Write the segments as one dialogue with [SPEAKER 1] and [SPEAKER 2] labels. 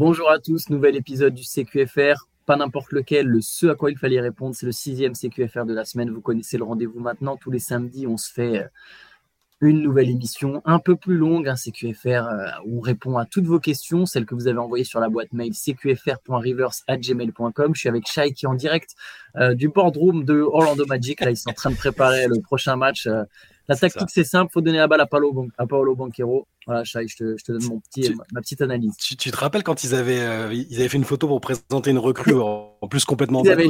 [SPEAKER 1] Bonjour à tous, nouvel épisode du CQFR. Pas n'importe lequel, le ce à quoi il fallait répondre, c'est le sixième CQFR de la semaine. Vous connaissez le rendez-vous maintenant. Tous les samedis, on se fait euh, une nouvelle émission un peu plus longue, un CQFR, euh, où on répond à toutes vos questions, celles que vous avez envoyées sur la boîte mail cqfr.reverse.gmail.com. Je suis avec Shai qui est en direct euh, du boardroom de Orlando Magic. Là, ils sont en train de préparer le prochain match. La tactique, c'est simple, faut donner la balle à Paolo, à Paolo Banquero. Voilà, Chai, je te, je te donne mon petit, ma petite analyse.
[SPEAKER 2] Tu, te rappelles quand ils avaient, euh, ils avaient fait une photo pour présenter une recrue en, plus complètement
[SPEAKER 1] avaient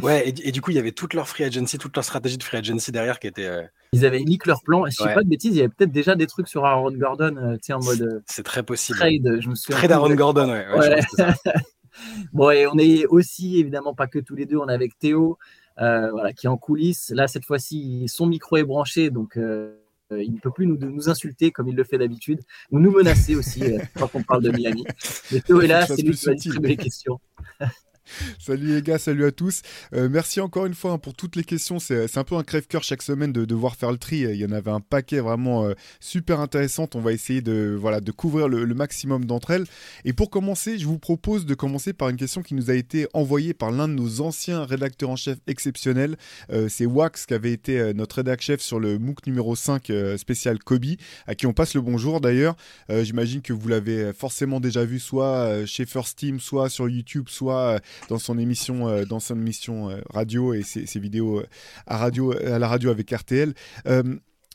[SPEAKER 2] Ouais, et, du coup, il y avait toute leur free agency, toute leur stratégie de free agency derrière qui était. Euh,
[SPEAKER 1] ils avaient leak leur plan. Et je ne sais pas de bêtises, il y avait peut-être déjà des trucs sur Aaron Gordon, euh, tu sais, en mode.
[SPEAKER 2] C'est très possible.
[SPEAKER 1] Trade, je me souviens.
[SPEAKER 2] Trade Aaron Gordon, ouais. ouais,
[SPEAKER 1] bon, et on est aussi, évidemment, pas que tous les deux, on est avec Théo. Euh, voilà, qui est en coulisses. Là, cette fois-ci, son micro est branché, donc euh, il ne peut plus nous, nous insulter comme il le fait d'habitude, ou nous menacer aussi euh, quand on parle de Miami. Mais Théo est là, c'est lui qui va distribuer les questions.
[SPEAKER 3] salut les gars, salut à tous. Euh, merci encore une fois hein, pour toutes les questions. C'est un peu un crève-cœur chaque semaine de devoir faire le tri. Il y en avait un paquet vraiment euh, super intéressantes. On va essayer de, voilà, de couvrir le, maximum d'entre elles. Et pour commencer, je vous propose de commencer par une question qui nous a été envoyée par l'un de nos anciens rédacteurs en chef exceptionnels. Euh, c'est Wax qui avait été notre rédacteur chef sur le MOOC numéro 5 spécial Kobe, à qui on passe le bonjour d'ailleurs. J'imagine que vous l'avez forcément déjà vu soit chez First Team, soit sur YouTube, soit dans son émission, euh, dans son émission euh, radio et ses, vidéos euh, à la radio avec RTL.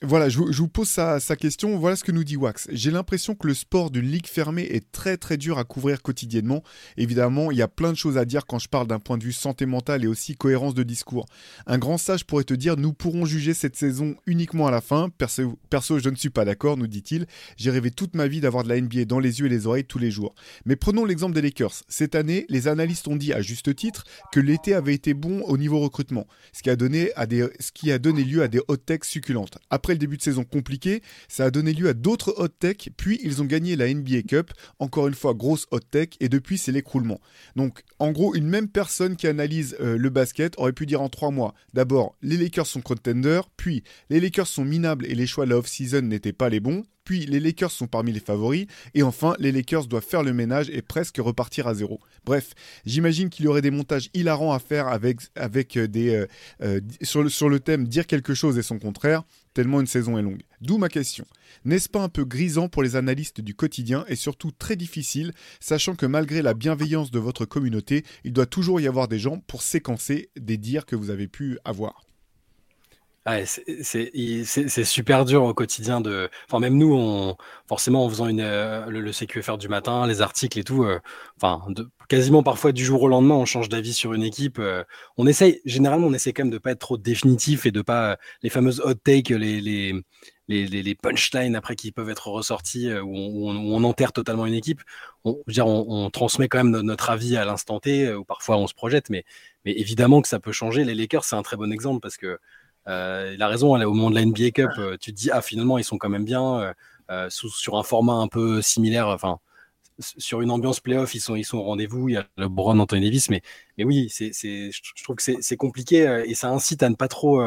[SPEAKER 3] Voilà, je, vous pose sa, question. Voilà ce que nous dit Wax. J'ai l'impression que le sport d'une ligue fermée est très très dur à couvrir quotidiennement. Évidemment, il y a plein de choses à dire quand je parle d'un point de vue santé mentale et aussi cohérence de discours. Un grand sage pourrait te dire nous pourrons juger cette saison uniquement à la fin. Perso, je ne suis pas d'accord, nous dit-il. J'ai rêvé toute ma vie d'avoir de la NBA dans les yeux et les oreilles tous les jours. Mais prenons l'exemple des Lakers. Cette année, les analystes ont dit à juste titre que l'été avait été bon au niveau recrutement, ce qui a donné, à des, ce qui a donné lieu à des hot techs succulentes. Le début de saison compliqué, ça a donné lieu à d'autres hot tech, puis ils ont gagné la NBA Cup, encore une fois grosse hot tech, et depuis c'est l'écroulement. Donc en gros, une même personne qui analyse euh, le basket aurait pu dire en trois mois, d'abord les Lakers sont contenders, puis les Lakers sont minables et les choix de la off-season n'étaient pas les bons, puis les Lakers sont parmi les favoris, et enfin les Lakers doivent faire le ménage et presque repartir à zéro. Bref, j'imagine qu'il y aurait des montages hilarants à faire avec, avec euh, des, euh, sur, le, sur le thème dire quelque chose et son contraire, tellement une saison est longue. D'où ma question. N'est-ce pas un peu grisant pour les analystes du quotidien et surtout très difficile, sachant que malgré la bienveillance de votre communauté, il doit toujours y avoir des gens pour séquencer des dires que vous avez pu avoir?
[SPEAKER 2] C'est super dur au quotidien de. Enfin, même nous, on, forcément, en faisant une, euh, le, CQFR du matin, les articles et tout, euh, enfin, de, quasiment parfois du jour au lendemain, on change d'avis sur une équipe. Euh, on essaye, généralement, on essaie quand même de pas être trop définitif et de pas les fameuses hot takes, les, les, les, les, punchlines après qui peuvent être ressortis où on, on, enterre totalement une équipe. On, je dire, on, transmet quand même notre avis à l'instant T, ou parfois on se projette, mais, mais évidemment que ça peut changer. Les Lakers, c'est un très bon exemple parce que euh, il a raison, au moment de la NBA Cup, euh, tu te dis, ah, finalement, ils sont quand même bien, euh, sur un format un peu similaire, enfin, sur une ambiance playoff, ils sont, ils sont au rendez-vous. Il y a le Brown, Anthony Davis, mais, mais oui, je trouve que c'est, compliqué et ça incite à ne pas trop,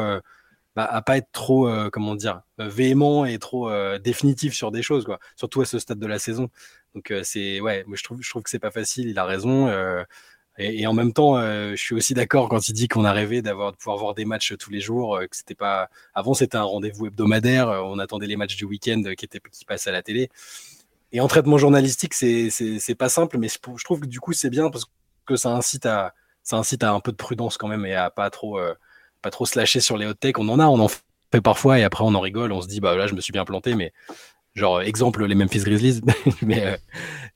[SPEAKER 2] bah, à pas être trop, comment dire, véhément et trop définitif sur des choses, quoi. Surtout à ce stade de la saison. Donc c'est, ouais, moi je trouve, je trouve que c'est pas facile. Il a raison. Et, en même temps, euh, je suis aussi d'accord quand il dit qu'on a rêvé de pouvoir voir des matchs tous les jours, euh, que c'était pas avant c'était un rendez-vous hebdomadaire, euh, on attendait les matchs du week-end qui étaient qui passaient à la télé. Et en traitement journalistique, c'est pas simple, mais je trouve que du coup c'est bien parce que ça incite à ça incite à un peu de prudence quand même et à pas trop pas trop se lâcher sur les hot takes. On en a, on en fait parfois et après on en rigole, on se dit bah là je me suis bien planté, mais genre exemple les Memphis Grizzlies, mais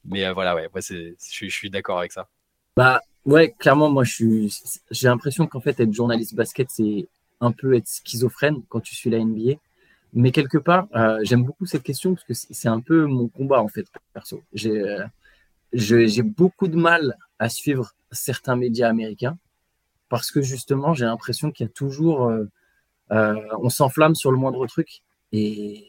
[SPEAKER 2] mais voilà ouais, je, je suis d'accord avec ça.
[SPEAKER 1] Bah Ouais, clairement, moi, je suis, j'ai l'impression qu'en fait, être journaliste basket, c'est un peu être schizophrène quand tu suis la NBA. Mais quelque part, euh, j'aime beaucoup cette question parce que c'est un peu mon combat, en fait, perso. J'ai, euh, j'ai beaucoup de mal à suivre certains médias américains parce que justement, j'ai l'impression qu'il y a toujours, euh, on s'enflamme sur le moindre truc. Et,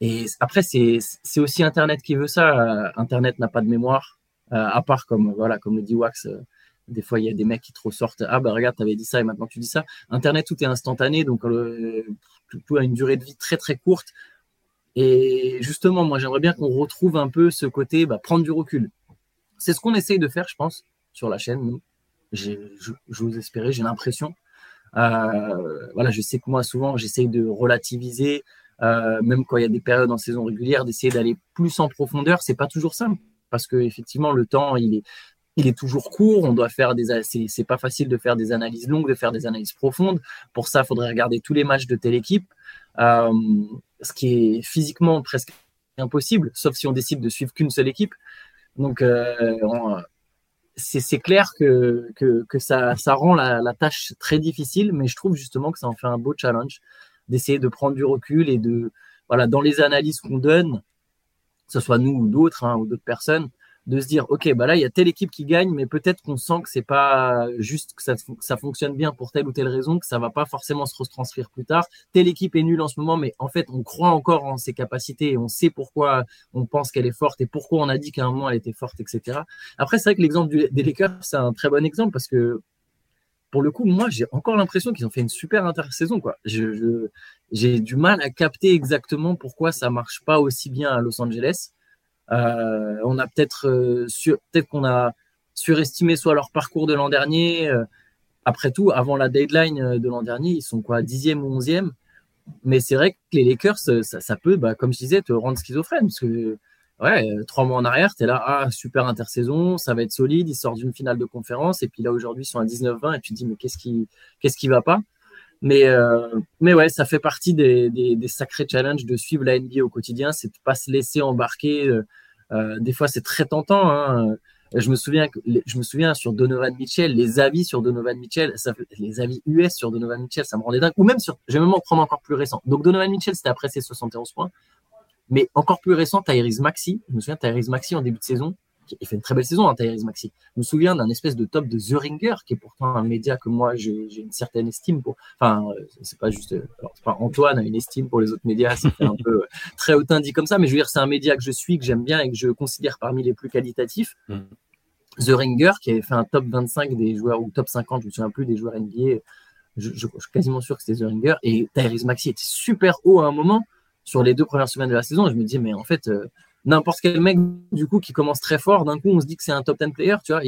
[SPEAKER 1] et après, c'est aussi Internet qui veut ça. Internet n'a pas de mémoire. Euh, à part comme voilà comme le dit Wax euh, des fois il y a des mecs qui te ressortent ah bah regarde t'avais dit ça et maintenant tu dis ça internet tout est instantané donc euh, tout a une durée de vie très très courte et justement moi j'aimerais bien qu'on retrouve un peu ce côté bah, prendre du recul C'est ce qu'on essaye de faire, je pense, sur la chaîne. Nous, je, vous espérais, j'ai l'impression. Voilà, je sais que moi, souvent, j'essaye de relativiser, même quand il y a des périodes en saison régulière, d'essayer d'aller plus en profondeur. C'est pas toujours simple parce que effectivement, le temps, il est, toujours court. On doit faire des, c'est pas facile de faire des analyses longues, de faire des analyses profondes. Pour ça, il faudrait regarder tous les matchs de telle équipe, euh, ce qui est physiquement presque impossible, sauf si on décide de suivre qu'une seule équipe. Donc, euh, c'est clair que, ça rend la, la, tâche très difficile, mais je trouve justement que ça en fait un beau challenge d'essayer de prendre du recul et de, voilà, dans les analyses qu'on donne, que ce soit nous ou d'autres, hein, ou d'autres personnes, de se dire ok bah là il y a telle équipe qui gagne mais peut-être qu'on sent que c'est pas juste que ça, fonctionne bien pour telle ou telle raison que ça va pas forcément se retranscrire plus tard. Telle équipe est nulle en ce moment mais en fait on croit encore en ses capacités et on sait pourquoi on pense qu'elle est forte et pourquoi on a dit qu'à un moment elle était forte etc après c'est vrai que l'exemple des Lakers c'est un très bon exemple parce que pour le coup, moi, j'ai encore l'impression qu'ils ont fait une super intersaison. Quoi. Je, j'ai du mal à capter exactement pourquoi ça marche pas aussi bien à Los Angeles. Euh, on a peut-être euh, peut-être qu'on a surestimé soit leur parcours de l'an dernier. Euh, après tout, avant la deadline de l'an dernier, ils sont quoi, dixième ou onzième? Mais c'est vrai que les Lakers, ça, peut, bah, comme je disais, te rendre schizophrène. Parce que ouais, trois mois en arrière, tu es là, ah, super intersaison, ça va être solide, ils sortent d'une finale de conférence, et puis là, aujourd'hui, ils sont à 19-20, et tu te dis, mais qu'est-ce qui, qu'est-ce qui va pas? Mais, mais ouais, ça fait partie des, sacrés challenges de suivre la NBA au quotidien, c'est de pas se laisser embarquer. des fois, c'est très tentant. Hein. Je me souviens, je me souviens sur Donovan Mitchell, les avis sur Donovan Mitchell, les avis US sur Donovan Mitchell, ça me rendait dingue. Ou même sur, je vais même en prendre encore plus récent. Donc Donovan Mitchell, c'était après ses 71 points. Mais encore plus récent, Tyrese Maxi. Je me souviens, Tyrese Maxi en début de saison, il fait une très belle saison, hein, Tyrese Maxi. Je me souviens d'un espèce de top de The Ringer, qui est pourtant un média que moi j'ai une certaine estime pour. Enfin, euh, c'est pas juste. Alors, Antoine a une estime pour les autres médias, c'est un peu euh, très hautain dit comme ça, mais je veux dire, c'est un média que je suis, que j'aime bien et que je considère parmi les plus qualitatifs. Mm. The Ringer, qui avait fait un top 25 des joueurs, ou top 50, je me souviens plus, des joueurs NBA. Je, je, je suis quasiment sûr que c'était The Ringer. Et Tyrese Maxi était super haut à un moment sur les deux premières semaines de la saison. Je me dis, mais en fait, euh, n'importe quel mec, du coup, qui commence très fort, d'un coup, on se dit que c'est un top 10 player, tu vois.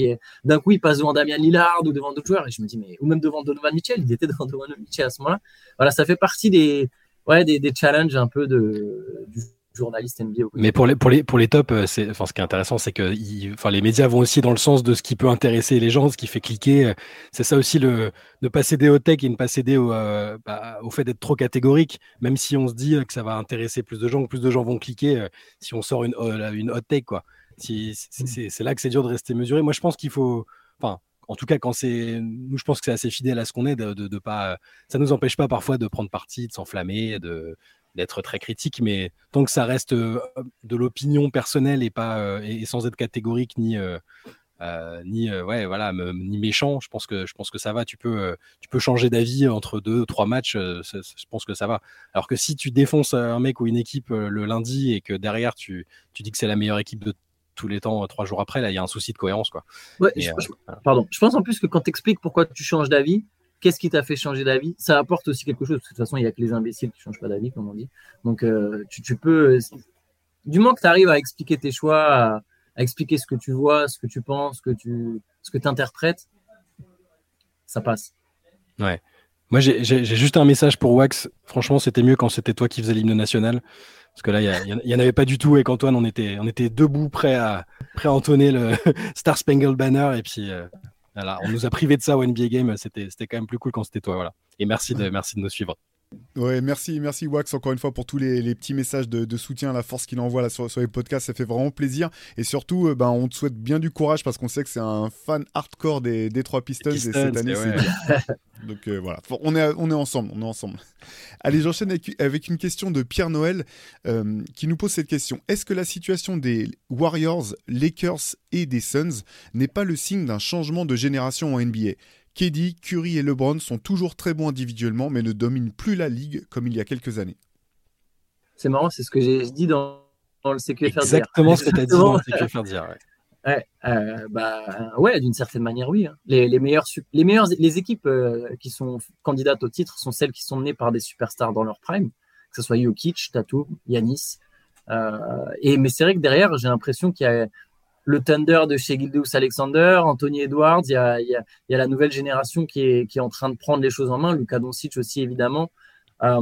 [SPEAKER 1] D'un coup, il passe devant Damien Lillard ou devant d'autres joueurs. Et je me dis, mais, ou même devant Donovan Mitchell. Il était devant Donovan Mitchell à ce moment-là. Voilà, ça fait partie des, ouais, des, des challenges un peu de, du, journaliste NBA.
[SPEAKER 2] Mais pour les, pour les, pour les tops, euh, enfin, ce qui est intéressant, c'est que enfin, les médias vont aussi dans le sens de ce qui peut intéresser les gens, ce qui fait cliquer. C'est ça aussi, le, ne pas céder au tech et ne pas céder au, euh, bah, au fait d'être trop catégorique, même si on se dit que ça va intéresser plus de gens, que plus de gens vont cliquer euh, si on sort une, une hot tech. Quoi. C'est là que c'est dur de rester mesuré. Moi, je pense qu'il faut. Enfin, en tout cas, quand c'est, nous, je pense que c'est assez fidèle à ce qu'on est, de, de, de, pas, ça nous empêche pas parfois de prendre parti, de s'enflammer, de, d'être très critique, mais tant que ça reste euh, de l'opinion personnelle et pas euh, et, sans être catégorique ni euh, ni ouais voilà ni méchant, je pense que je pense que ça va. Tu peux tu peux changer d'avis entre deux trois matchs, je pense que ça va. Alors que si tu défonces un mec ou une équipe le lundi et que derrière tu tu dis que c'est la meilleure équipe de tous les temps trois jours après, là il y a un souci de cohérence quoi.
[SPEAKER 1] pardon. Je pense en plus que quand tu expliques pourquoi tu changes d'avis, Qu'est-ce qui t'a fait changer d'avis? Ça apporte aussi quelque chose. de toute façon, il n'y a que les imbéciles qui ne changent pas d'avis, comme on dit. Donc, euh, tu, peux, du moment que tu arrives à expliquer tes choix, à, expliquer ce que tu vois, ce que tu penses, ce que tu ce que interprètes, ça passe.
[SPEAKER 2] Ouais. Moi, j'ai juste un message pour Wax. Franchement, c'était mieux quand c'était toi qui faisais l'hymne national. Parce que là, il n'y en avait pas du tout. Et qu'Antoine, on était, on était debout, prêt à, prêt à entonner le Star Spangled Banner. Et puis, euh, on nous a privé de ça au NBA Game. C'était, c'était quand même plus cool quand c'était toi. Voilà. Et merci de nous suivre.
[SPEAKER 3] Ouais, merci, merci Wax encore une fois pour tous les, petits messages de, soutien, la force qu'il envoie là sur, les podcasts, ça fait vraiment plaisir. Et surtout, euh, ben, on te souhaite bien du courage parce qu'on sait que c'est un fan hardcore des, des trois Pistons, et cette année c'est Donc euh, voilà, on est, on est ensemble, on est ensemble. Allez, j'enchaîne avec, une question de Pierre Noël euh, qui nous pose cette question. Est-ce que la situation des Warriors, Lakers et des Suns n'est pas le signe d'un changement de génération en NBA KD, Curry et LeBron sont toujours très bons individuellement, mais ne dominent plus la ligue comme il y a quelques années.
[SPEAKER 1] C'est marrant, c'est ce que j'ai dit dans, le CQFR.
[SPEAKER 2] Exactement ce que tu as dit dans le CQFR.
[SPEAKER 1] Ouais. Euh, bah, ouais, d'une certaine manière, oui. Hein. Les, les, meilleurs, les, meilleures, les équipes euh, qui sont candidates au titre sont celles qui sont menées par des superstars dans leur prime, que ce soit Jokic, Tatum, Yanis. Euh, et, mais c'est vrai que derrière, j'ai l'impression qu'il y a le Thunder de chez Gildeus Alexander, Anthony Edwards, il y a, y, a, y a, la nouvelle génération qui est, qui est en train de prendre les choses en main, Luka Doncic aussi évidemment. Euh,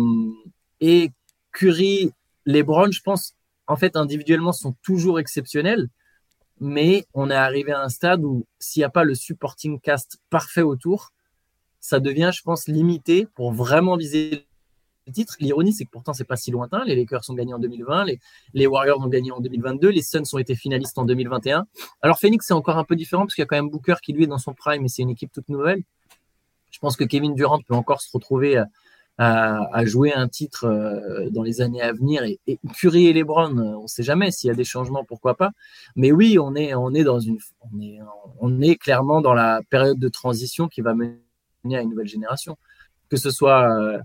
[SPEAKER 1] et Curry, LeBron, je pense, en fait, individuellement, sont toujours exceptionnels, mais on est arrivé à un stade où s'il n'y a pas le supporting cast parfait autour, ça devient, je pense, limité pour vraiment viser L'ironie, c'est que pourtant, c'est pas si lointain. Les Lakers ont gagné en 2020, les, Warriors ont gagné en 2022, les Suns ont été finalistes en 2021. Alors, Phoenix, c'est encore un peu différent parce qu'il y a quand même Booker qui, lui, est dans son prime et c'est une équipe toute nouvelle. Je pense que Kevin Durant peut encore se retrouver à, jouer un titre euh, dans les années à venir. Et, et Curry et LeBron, on ne sait jamais s'il y a des changements, pourquoi pas. Mais oui, on est, on est dans une, on est, on est clairement dans la période de transition qui va mener à une nouvelle génération. Que ce soit euh, euh,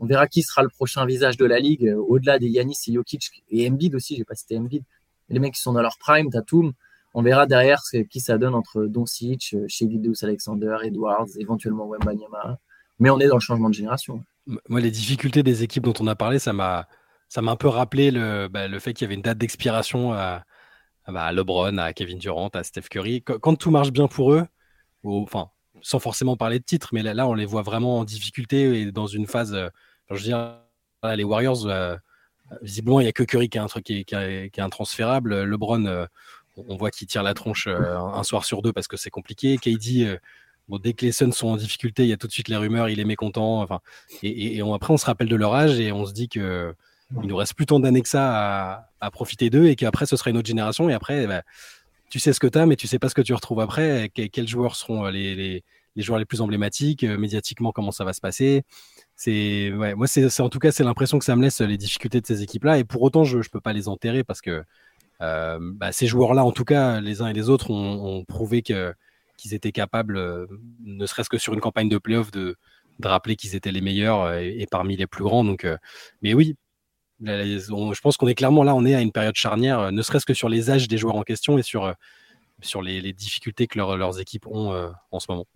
[SPEAKER 1] on verra qui sera le prochain visage de la ligue, euh, au-delà des Yanis et Jokic et Embiid aussi, j'ai pas cité Embiid. Les mecs qui sont dans leur prime, Tatum, on verra derrière qui ça donne entre Doncic, euh, chez Alexander, Edwards, éventuellement Wembanyama. Mais on est dans le changement de génération.
[SPEAKER 2] Moi, les difficultés des équipes dont on a parlé, ça m'a, ça m'a un peu rappelé le, bah, le fait qu'il y avait une date d'expiration à, bah, à, LeBron, à Kevin Durant, à Steph Curry. Quand, tout marche bien pour eux, enfin, sans forcément parler de titre, mais là, on les voit vraiment en difficulté et dans une phase. Euh, je veux dire, les Warriors, euh, visiblement, il n'y a que Curry qui est, un truc qui est, intransférable. LeBron, euh, on voit qu'il tire la tronche un soir sur deux parce que c'est compliqué. KD, dès que les Suns sont en difficulté, il y a tout de suite les rumeurs, il est mécontent. Enfin, et, après, on se rappelle de leur âge et on se dit que il nous reste plus tant d'années que ça à, profiter d'eux et qu'après, ce sera une autre génération. Et après, bah, tu sais ce que tu as, mais tu sais pas ce que tu retrouves après. quels joueurs seront euh, les, joueurs les plus emblématiques, euh, médiatiquement, comment ça va se passer. C'est, moi, c'est, en tout cas, c'est l'impression que ça me laisse les difficultés de ces équipes-là. Et pour autant, je ne peux pas les enterrer parce que euh, bah, ces joueurs-là, en tout cas, les uns et les autres, ont, prouvé qu'ils étaient capables, ne serait-ce que sur une campagne de playoff, de, de rappeler qu'ils étaient les meilleurs et, parmi les plus grands. Donc, mais oui, je pense qu'on est clairement là, on est à une période charnière, euh, ne serait-ce que sur les âges des joueurs en question et sur, euh, les, difficultés que leurs équipes ont euh, en ce moment.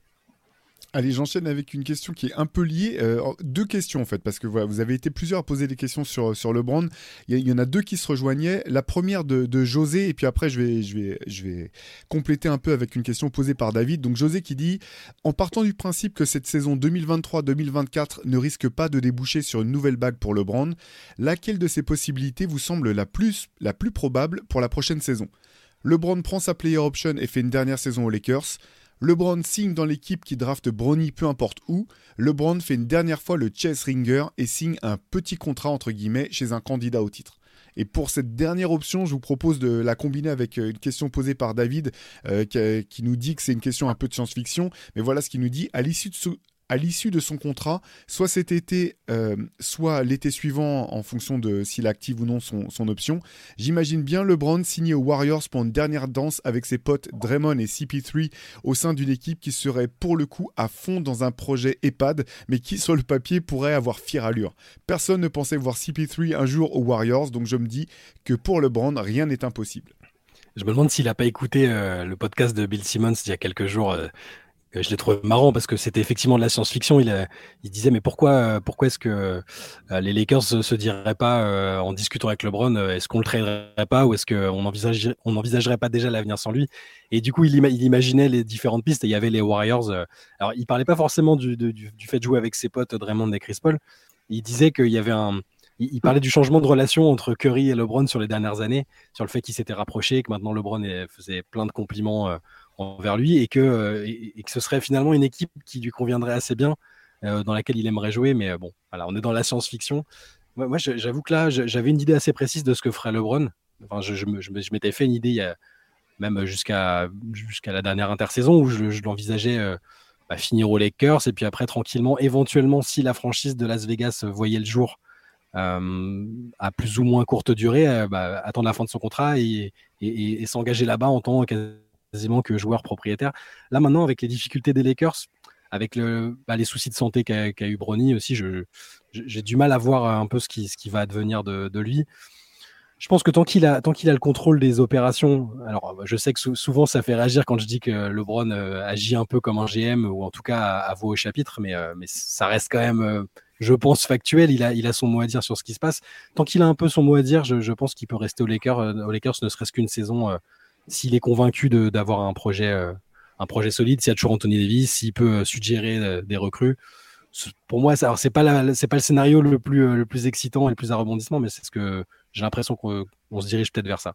[SPEAKER 3] Allez, j'enchaîne avec une question qui est un peu liée. deux questions en fait, parce que vous avez été plusieurs à poser des questions sur, sur LeBron. Il y, en a deux qui se rejoignaient. La première de, José, et puis après je vais, je, vais, je vais compléter un peu avec une question posée par David. Donc José qui dit En partant du principe que cette saison 2023-2024 ne risque pas de déboucher sur une nouvelle bague pour LeBron, laquelle de ces possibilités vous semble la plus, la plus probable pour la prochaine saison? LeBron prend sa player option et fait une dernière saison aux Lakers. LeBron signe dans l'équipe qui draft Bronny peu importe où. LeBron fait une dernière fois le chess ringer et signe un petit contrat entre guillemets chez un candidat au titre. Et pour cette dernière option, je vous propose de la combiner avec euh, une question posée par David euh, qui, qui, nous dit que c'est une question un peu de science-fiction. Mais voilà ce qu'il nous dit. À l'issue de, à l'issue de son contrat, soit cet été, euh, soit l'été suivant, en fonction de s'il active ou non son, option. J'imagine bien LeBron signer aux Warriors pour une dernière danse avec ses potes Draymond et CP3 au sein d'une équipe qui serait pour le coup à fond dans un projet EHPAD, mais qui sur le papier pourrait avoir fière allure. Personne ne pensait voir CP3 un jour aux Warriors, donc je me dis que pour LeBron, rien n'est impossible.
[SPEAKER 2] Je me demande s'il n'a pas écouté euh, le podcast de Bill Simmons il y a quelques jours. Euh, je l'ai trouvé marrant parce que c'était effectivement de la science-fiction. Il, il disait mais pourquoi, euh, pourquoi est-ce que euh, les Lakers se, diraient pas euh, en discutant avec LeBron, est-ce qu'on le traderait pas ou est-ce qu'on envisagerait, on envisagerait pas déjà l'avenir sans lui? Et du coup, il, imaginait les différentes pistes. Et il y avait les Warriors. alors, il parlait pas forcément du, du, fait de jouer avec ses potes Draymond et Chris Paul. Il disait qu'il y avait un il, parlait du changement de relation entre Curry et LeBron sur les dernières années, sur le fait qu'ils s'étaient rapprochés, que maintenant LeBron faisait plein de compliments envers lui et que, euh, et, que ce serait finalement une équipe qui lui conviendrait assez bien, euh, dans laquelle il aimerait jouer. Mais euh, bon, voilà, on est dans la science-fiction. Moi, j'avoue que là, j'avais une idée assez précise de ce que ferait LeBron. Enfin, je, je, m'étais fait une idée même jusqu'à la dernière intersaison où je, l'envisageais bah, finir aux Lakers et puis après tranquillement, éventuellement, si la franchise de Las Vegas voyait le jour à plus ou moins courte durée, bah, attendre la fin de son contrat et, et, et s'engager là-bas en tant que quasiment que joueur propriétaire. Là maintenant, avec les difficultés des Lakers, avec bah, les soucis de santé qu'a eu Bronny aussi, j'ai du mal à voir un peu ce qui, va advenir de, lui. Je pense que tant qu'il a, le contrôle des opérations, alors je sais que souvent ça fait réagir quand je dis que LeBron euh, agit un peu comme un GM ou en tout cas à, voix au chapitre, mais, euh, ça reste quand même euh, je pense, factuel. Il a, son mot à dire sur ce qui se passe. Tant qu'il a un peu son mot à dire, je, pense qu'il peut rester aux Lakers, aux Lakers ne serait-ce qu'une saison s'il est convaincu d'avoir un projet, un projet solide, s'il y a toujours Anthony Davis, s'il peut suggérer des recrues pour moi, c'est pas pas le scénario le plus euh, excitant et le plus à rebondissement, mais c'est ce que j'ai l'impression qu'on se dirige peut-être vers ça.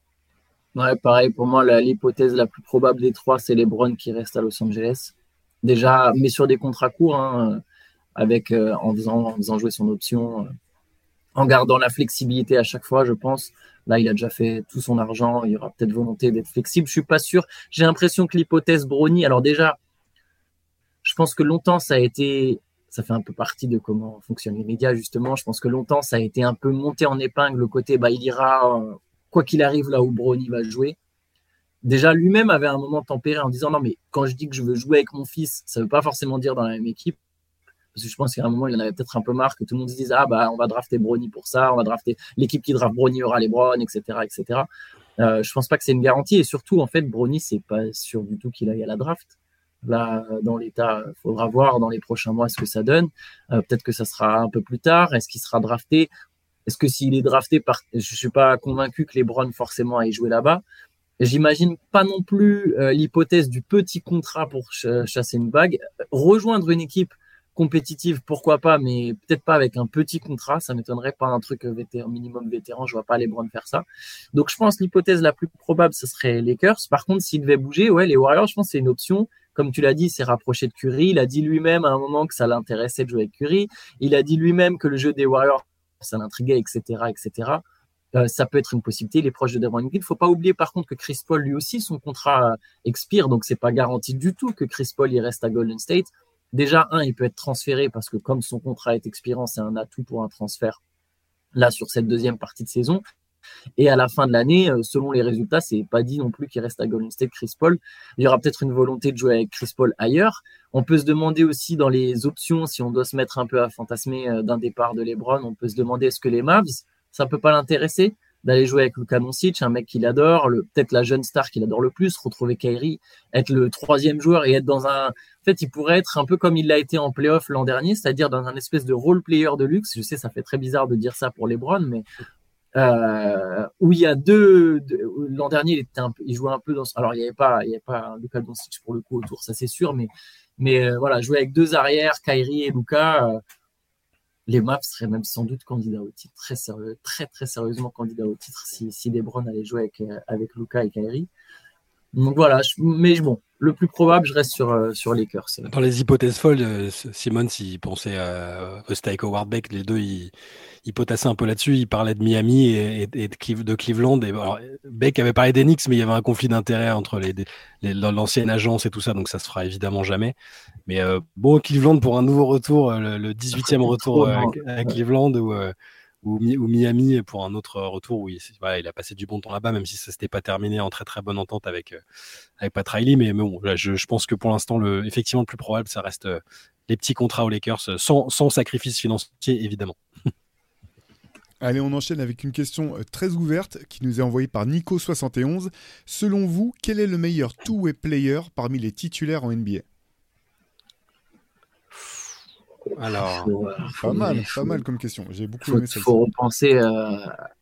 [SPEAKER 1] Ouais, pareil pour moi, l'hypothèse la, plus probable des trois, c'est les Browns qui restent à Los Angeles. Déjà, mais sur des contrats courts, hein, avec euh, en faisant en jouer son option, euh, en gardant la flexibilité à chaque fois, je pense. Là, il a déjà fait tout son argent, il y aura peut-être volonté d'être flexible. Je suis pas sûr. J'ai l'impression que l'hypothèse Brony, alors déjà, je pense que longtemps ça a été ça fait un peu partie de comment fonctionnent les médias justement. Je pense que longtemps ça a été un peu monté en épingle le côté bah il ira euh, quoi qu'il arrive là où Brony va jouer. Déjà lui-même avait un moment tempéré en disant non mais quand je dis que je veux jouer avec mon fils, ça veut pas forcément dire dans la même équipe. Parce que je pense qu'à un moment, il en avait peut-être un peu marre que tout le monde se dise Ah, bah, on va drafter Brony pour ça, on va drafter l'équipe qui draft Brony aura les Browns, etc. etc. Euh, je pense pas que c'est une garantie. Et surtout, en fait, Brony, c'est pas sûr du tout qu'il aille à la draft. Là, dans l'état, il faudra voir dans les prochains mois ce que ça donne. Euh, peut-être que ça sera un peu plus tard. Est-ce qu'il sera drafté? Est-ce que s'il est drafté par, je suis pas convaincu que les Browns forcément aillent jouer là-bas. J'imagine pas non plus euh, l'hypothèse du petit contrat pour chasser une bague. Rejoindre une équipe compétitive, pourquoi pas, mais peut-être pas avec un petit contrat. Ça m'étonnerait pas un truc vétéran, minimum vétéran. Je vois pas les Browns faire ça. Donc je pense l'hypothèse la plus probable, ce serait les Lakers. Par contre, s'ils devaient bouger, ouais, les Warriors, je pense c'est une option comme tu l'as dit, il s'est rapproché de Curry. Il a dit lui-même à un moment que ça l'intéressait de jouer avec Curry. Il a dit lui-même que le jeu des Warriors, ça l'intriguait, etc., etc. Euh, ça peut être une possibilité. Il est proche de Devon Il faut pas oublier par contre que Chris Paul lui aussi son contrat expire, donc c'est pas garanti du tout que Chris Paul y reste à Golden State. Déjà un, il peut être transféré parce que comme son contrat est expirant, c'est un atout pour un transfert là sur cette deuxième partie de saison. Et à la fin de l'année, euh, selon les résultats, c'est pas dit non plus qu'il reste à Golden State Chris Paul. Il y aura peut-être une volonté de jouer avec Chris Paul ailleurs. On peut se demander aussi dans les options, si on doit se mettre un peu à fantasmer euh, d'un départ de LeBron, on peut se demander est-ce que les Mavs, ça peut pas l'intéresser? D'aller jouer avec Luka Doncic, un mec qu'il adore, peut-être la jeune star qu'il adore le plus, retrouver Kyrie, être le troisième joueur et être dans un, en fait, il pourrait être un peu comme il l'a été en playoff l'an dernier, c'est-à-dire dans un espèce de role player de luxe. Je sais, ça fait très bizarre de dire ça pour LeBron, mais euh, où il y a deux. L'an dernier, il, était il jouait un peu dans. Alors, il n'y avait pas, il y avait pas Luka Doncic pour le coup autour, ça c'est sûr, mais mais euh, voilà, jouer avec deux arrières, Kyrie et Luka, euh, les Maps seraient même sans doute candidats au titre, très sérieux, très très sérieusement candidats au titre si si allait jouer avec avec Luka et Kyrie. Donc voilà, mais bon, le plus probable, je reste sur, euh, sur Lakers.
[SPEAKER 2] Dans les hypothèses folles, euh, Simon, s'il pensait à Steak Howard Beck, les deux, ils, potassaient un peu là-dessus. Il parlait de Miami et, de, Cleveland. Beck avait parlé d'Enix, mais il y avait un conflit d'intérêt entre les, l'ancienne agence et tout ça, donc ça se fera évidemment jamais. Mais euh, bon, Cleveland pour un nouveau retour, le, 18e retour à, Cleveland, ou Miami pour un autre retour où il, a passé du bon temps là-bas, même si ça s'était pas terminé en très très bonne entente avec, euh, Pat Riley. Mais, bon, je, je, pense que pour l'instant, le, effectivement, le plus probable, ça reste euh, les petits contrats aux Lakers, euh, sans, sans sacrifice financier, évidemment.
[SPEAKER 3] Allez, on enchaîne avec une question très ouverte qui nous est envoyée par Nico71. Selon vous, quel est le meilleur two-way player parmi les titulaires en NBA
[SPEAKER 2] alors,
[SPEAKER 3] pas mal, pas mal comme question. J'ai beaucoup
[SPEAKER 1] aimé Il faut repenser euh,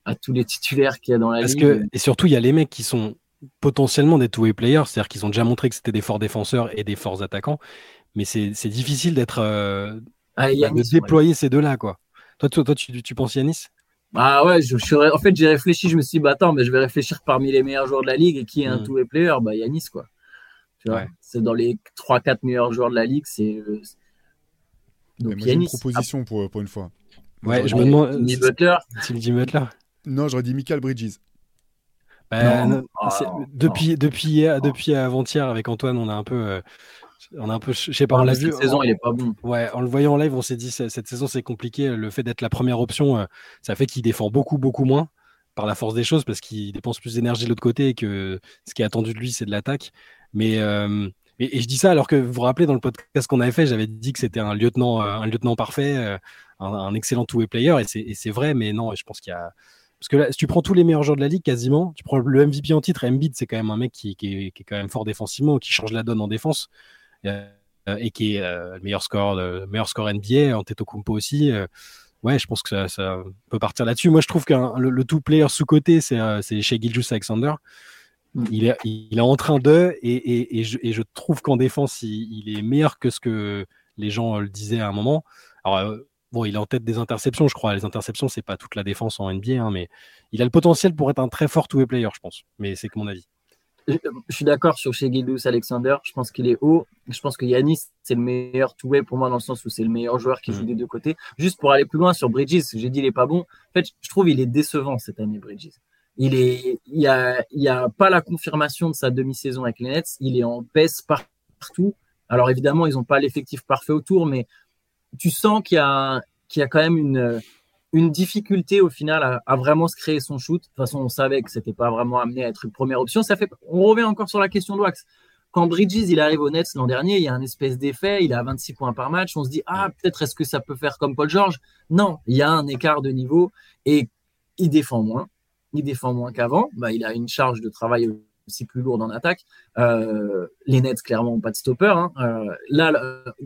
[SPEAKER 1] à tous les titulaires qu'il y a dans la Parce Que,
[SPEAKER 2] et surtout, il y a les mecs qui sont potentiellement des two-way players, c'est-à-dire qu'ils ont déjà montré que c'était des forts défenseurs et des forts attaquants, mais c'est difficile d'être euh, ah, de déployer ces deux-là, quoi. Toi, toi, toi tu, tu penses Yanis?
[SPEAKER 1] Ah ouais, je, en fait, j'ai réfléchi, je me suis dit, bah attends, mais je vais réfléchir parmi les meilleurs joueurs de la ligue et qui est un hmm. two-way player? Bah Yanis, quoi. C'est dans les 3-4 meilleurs joueurs de la ligue, c'est
[SPEAKER 3] donc, moi, une proposition pour, pour une fois.
[SPEAKER 2] Ouais, je me demande.
[SPEAKER 1] Jimmy Butler.
[SPEAKER 2] Jimmy Butler.
[SPEAKER 3] Non, j'aurais dit Michael Bridges.
[SPEAKER 2] Ben, ah, depuis, depuis, depuis avant-hier avec Antoine, on a un peu. Euh, on a un peu, je sais pas, on l'a vu.
[SPEAKER 1] Cette saison, il est pas bon.
[SPEAKER 2] Ouais, en le voyant en live, on s'est dit cette saison c'est compliqué. Le fait d'être la première option, euh, ça fait qu'il défend beaucoup, beaucoup moins par la force des choses parce qu'il dépense plus d'énergie de l'autre côté et que ce qui est attendu de lui, c'est de l'attaque. Mais euh, et, je dis ça alors que vous vous rappelez dans le podcast qu'on avait fait, j'avais dit que c'était un lieutenant, euh, un lieutenant parfait, euh, un, excellent two-way player, et c'est vrai, mais non, je pense qu'il y a. Parce que là, si tu prends tous les meilleurs joueurs de la ligue, quasiment, tu prends le MVP en titre, Embiid, c'est quand même un mec qui, est, quand même fort défensivement, qui change la donne en défense. Euh, et qui est le meilleur score, le meilleur score NBA, Antetokounmpo aussi. ouais, je pense que ça, peut partir là-dessus. Moi, je trouve que le, tout player sous-côté, c'est chez Giljus Alexander. Mm. Il est, il est en train de, et, et, je, trouve qu'en défense, il, est meilleur que ce que les gens le disaient à un moment. Alors, bon, il est en tête des interceptions, je crois. Les interceptions, c'est pas toute la défense en NBA, hein, mais il a le potentiel pour être un très fort two-way player, je pense. Mais c'est que mon avis.
[SPEAKER 1] Je, suis d'accord sur chez Alexander. Je pense qu'il est haut. Je pense que Yanis, c'est le meilleur two-way pour moi dans le sens où c'est le meilleur joueur qui joue mm. des deux côtés. Juste pour aller plus loin sur Bridges, j'ai dit il est pas bon. En fait, je trouve il est décevant cette année, Bridges. Il est, il y a, pas la confirmation de sa demi-saison avec les Nets. Il est en baisse partout. Alors évidemment, ils n'ont pas l'effectif parfait autour, mais tu sens qu'il y a, quand même une, une difficulté au final à, vraiment se créer son shoot. De toute façon, on savait que c'était pas vraiment amené à être une première option. Ça fait, on revient encore sur la question de Wax. Quand Bridges il arrive au Nets l'an dernier, il y a un espèce d'effet, il a 26 points par match. On se dit ah peut-être est-ce que ça peut faire comme Paul George? Non, il y a un écart de niveau et il défend moins. Il défend moins qu'avant. Bah, il a une charge de travail aussi plus lourde en attaque. Euh, les Nets, clairement, n'ont pas de stopper. Hein. Euh, là,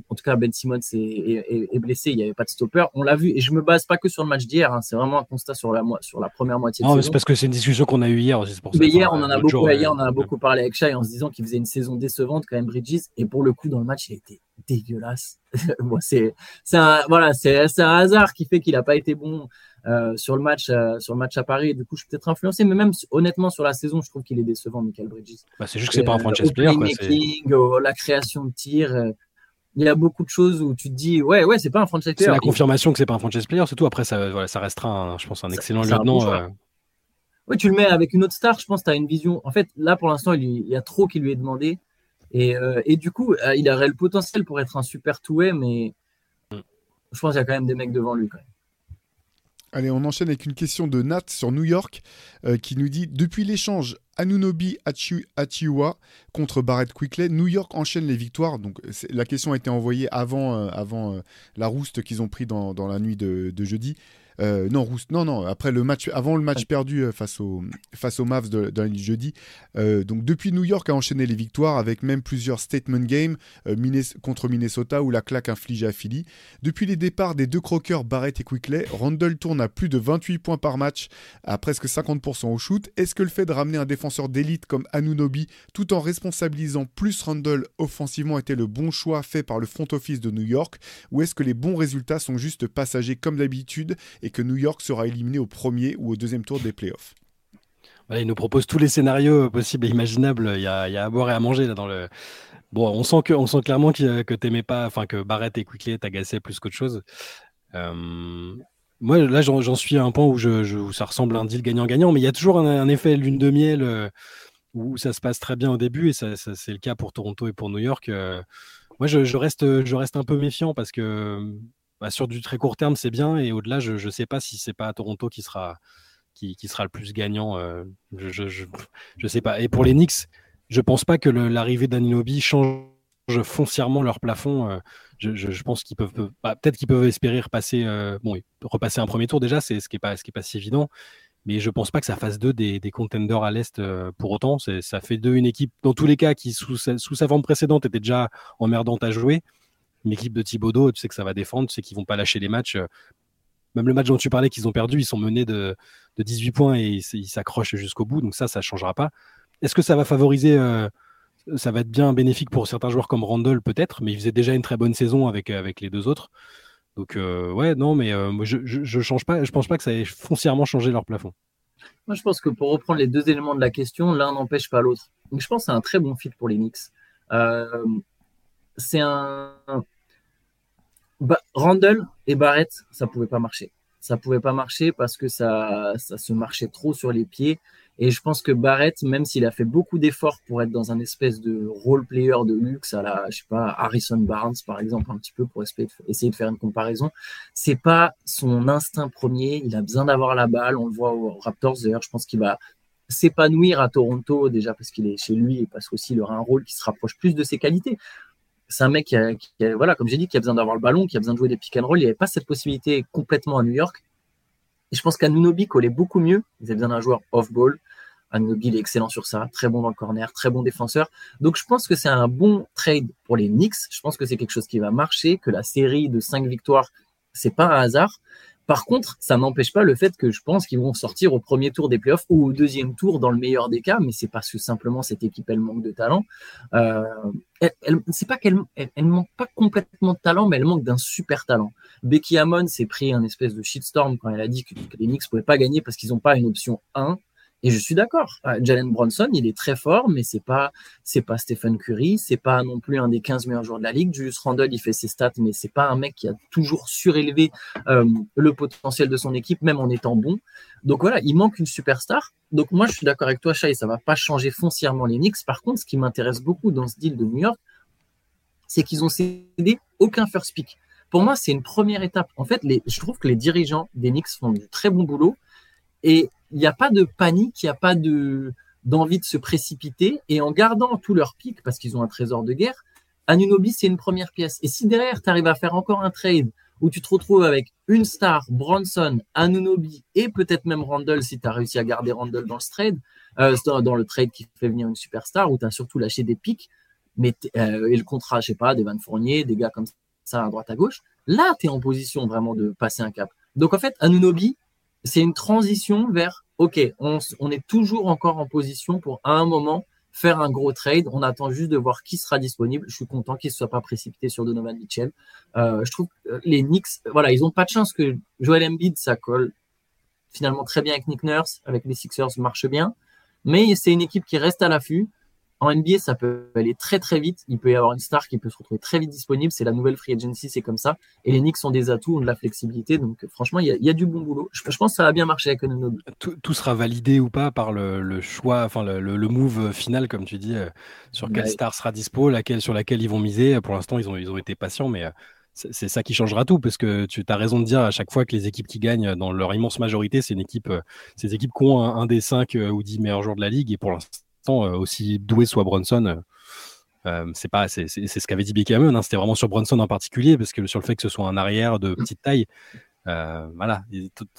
[SPEAKER 1] en tout cas, Ben Simmons est, blessé, il n'y avait pas de stopper. On l'a vu, et je ne me base pas que sur le match d'hier, hein. c'est vraiment un constat sur la, sur la première moitié
[SPEAKER 2] de C'est parce que c'est une discussion qu'on a eue hier aussi.
[SPEAKER 1] mais hier, on en a beaucoup, hier, on en a beaucoup parlé avec Shai en se disant qu'il faisait une saison décevante quand même, Bridges, et pour le coup, dans le match, il a été dégueulasse. bon, c'est un, voilà, c'est un hasard qui fait qu'il n'a pas été bon. Euh, sur le match euh, sur le match à Paris. du coup, je suis peut-être influencé, mais même honnêtement sur la saison, je trouve qu'il est décevant, Michael Bridges.
[SPEAKER 2] Bah, c'est juste que c'est pas un
[SPEAKER 1] Quoi, la création de tir. Euh, il y a beaucoup de choses où tu te dis ouais ouais c'est pas un franchise player.
[SPEAKER 2] C'est la confirmation que c'est pas un franchise player, surtout après ça voilà, ça restera je pense un excellent lieutenant.
[SPEAKER 1] oui, tu le mets avec une autre star, je pense tu as une vision. En fait, là pour l'instant, il, y a trop qui lui est demandé et, et du coup, il aurait le potentiel pour être un super two mais mm. je pense qu'il y a quand même des mecs devant lui quand même.
[SPEAKER 3] Allez, on enchaîne avec une question de Nat sur New York euh, qui nous dit Depuis l'échange Anunobi Achiuwa contre Barrett Quickley, New York enchaîne les victoires. Donc la question a été envoyée avant, euh, euh, la rouste qu'ils ont pris dans, la nuit de jeudi. Euh, non, non, non. Après le match, avant le match perdu euh, face au face aux Mavs de, de jeudi. Euh, donc depuis New York a enchaîné les victoires avec même plusieurs statement games contre Minnesota ou la claque infligée à Philly. Depuis les départs des deux croqueurs Barrett et Quickley, Randall tourne à plus de 28 points par match, à presque 50% au shoot. Est-ce que le fait de ramener un défenseur d'élite comme Anunobi, tout en responsabilisant plus Randall offensivement, était le bon choix fait par le front office de New York, ou est-ce que les bons résultats sont juste passagers comme d'habitude et que New York sera éliminé au premier ou au deuxième tour des playoffs.
[SPEAKER 2] il nous propose tous les scénarios possibles et imaginables. Il y a, à boire et à manger là dans le. Bon, on sent que, sent clairement que, que t'aimais pas, enfin que Barrett et Quickly t'agaçaient plus qu'autre chose. Euh, moi, là, j'en suis à un point où, ça ressemble à un deal gagnant-gagnant, mais il y a toujours un, effet lune de miel euh, où ça se passe très bien au début, et ça, c'est le cas pour Toronto et pour New York. Euh. moi, je, reste, je reste un peu méfiant parce que bah, sur du très court terme, c'est bien. Et au-delà, je ne sais pas si c'est pas Toronto qui sera, qui, sera le plus gagnant. Euh, je ne sais pas. Et pour les Knicks, je pense pas que l'arrivée d'Aninobi change foncièrement leur plafond. Euh, je, pense qu'ils peuvent, bah, peut-être qu'ils peuvent espérer repasser, euh, bon, repasser un premier tour déjà, c'est ce qui est pas, pas si évident. Mais je pense pas que ça fasse d'eux des, des contenders à l'est pour autant. Ça fait d'eux une équipe, dans tous les cas, qui sous sous sa forme précédente était déjà emmerdante à jouer une équipe de Thibodeau, tu sais que ça va défendre, tu sais qu'ils vont pas lâcher les matchs. Même le match dont tu parlais qu'ils ont perdu, ils sont menés de, 18 points et ils s'accrochent jusqu'au bout. Donc ça, ça changera pas. Est-ce que ça va favoriser euh, ça va être bien bénéfique pour certains joueurs comme Randall peut-être, mais il faisait déjà une très bonne saison avec, avec les deux autres. Donc euh, ouais, non, mais euh, je, je, je pense pas que ça ait foncièrement changé leur plafond.
[SPEAKER 1] Moi, je pense que pour reprendre les deux éléments de la question, l'un n'empêche pas l'autre. Donc je pense que c'est un très bon fit pour les Knicks. c'est un, Randall et Barrett, ça pouvait pas marcher. Ça pouvait pas marcher parce que ça, ça se marchait trop sur les pieds. Et je pense que Barrett, même s'il a fait beaucoup d'efforts pour être dans un espèce de role player de luxe à la, je sais pas, Harrison Barnes, par exemple, un petit peu pour essayer de faire une comparaison, c'est pas son instinct premier. Il a besoin d'avoir la balle. On le voit aux Raptors. D'ailleurs, je pense qu'il va s'épanouir à Toronto déjà parce qu'il est chez lui et parce qu'aussi il aura un rôle qui se rapproche plus de ses qualités c'est un mec qui, a, voilà, comme j'ai dit, qui a besoin d'avoir le ballon, qui a besoin de jouer des pick and roll. Il n'y avait pas cette possibilité complètement à New York. Et je pense qu'à Nunobi collait beaucoup mieux. Ils avaient besoin d'un joueur off-ball. Anunobi, il est excellent sur ça, très bon dans le corner, très bon défenseur. Donc je pense que c'est un bon trade pour les Knicks. Je pense que c'est quelque chose qui va marcher, que la série de cinq victoires, c'est pas un hasard. Par contre, ça n'empêche pas le fait que je pense qu'ils vont sortir au premier tour des playoffs ou au deuxième tour dans le meilleur des cas, mais c'est parce que simplement cette équipe elle manque de talent. Euh, elle, c'est pas elle, manque pas complètement de talent, mais elle manque d'un super talent. Becky Hammond s'est pris un espèce de shitstorm quand elle a dit que, que les Knicks pouvaient pas gagner parce qu'ils n'ont pas une option 1. Et je suis d'accord. Euh, Jalen Bronson, il est très fort, mais c'est pas, c'est pas Stephen Curry, c'est pas non plus un des 15 meilleurs joueurs de la ligue. Julius Randle, il fait ses stats, mais c'est pas un mec qui a toujours surélevé euh, le potentiel de son équipe, même en étant bon. Donc voilà, il manque une superstar. Donc moi, je suis d'accord avec toi, Shai, ça va pas changer foncièrement les Knicks. Par contre, ce qui m'intéresse beaucoup dans ce deal de New York, c'est qu'ils ont cédé aucun first pick. Pour moi, c'est une première étape. En fait, je trouve que les dirigeants des Knicks font du très bon boulot. Et il n'y a pas de panique, il n'y a pas de d'envie de se précipiter. Et en gardant tous leurs pics, parce qu'ils ont un trésor de guerre, Anunobi, c'est une première pièce. Et si derrière, tu arrives à faire encore un trade où tu te retrouves avec une star, Bronson, Anunobi et peut-être même Randall, si tu as réussi à garder Randall dans le trade, euh, dans le trade qui fait venir une superstar, où tu as surtout lâché des pics, mais euh, et le contrat, je sais pas, des Van Fournier, des gars comme ça à droite à gauche, là, tu es en position vraiment de passer un cap. Donc en fait, Anunobi, c'est une transition vers, OK, on, est toujours encore en position pour, à un moment, faire un gros trade. On attend juste de voir qui sera disponible. Je suis content qu'il ne soit pas précipité sur Donovan Mitchell. Euh, je trouve que les Knicks, voilà, ils n'ont pas de chance que Joel Embiid, ça colle finalement très bien avec Nick Nurse, avec les Sixers, marche bien. Mais c'est une équipe qui reste à l'affût. En NBA, ça peut aller très très vite. Il peut y avoir une star qui peut se retrouver très vite disponible. C'est la nouvelle free agency, c'est comme ça. Et les Knicks ont des atouts, ont de la flexibilité. Donc franchement, il y, a, du bon boulot. Je, pense que ça va bien marcher avec Ononobi.
[SPEAKER 2] Tout, tout, sera validé ou pas par le, choix, enfin le, le, move final, comme tu dis, euh, sur quelle star sera dispo, laquelle, sur laquelle ils vont miser. Pour l'instant, ils ont, ils ont été patients, mais euh, c'est ça qui changera tout parce que tu as raison de dire à chaque fois que les équipes qui gagnent dans leur immense majorité, c'est une équipe, euh, ces équipes qui ont un, des 5 ou 10 meilleurs joueurs de la ligue et pour l'instant aussi doué soit Bronson, euh, c'est pas, c'est, ce qu'avait dit Becky hein, c'était vraiment sur Bronson en particulier, parce que sur le fait que ce soit un arrière de petite taille, euh, voilà,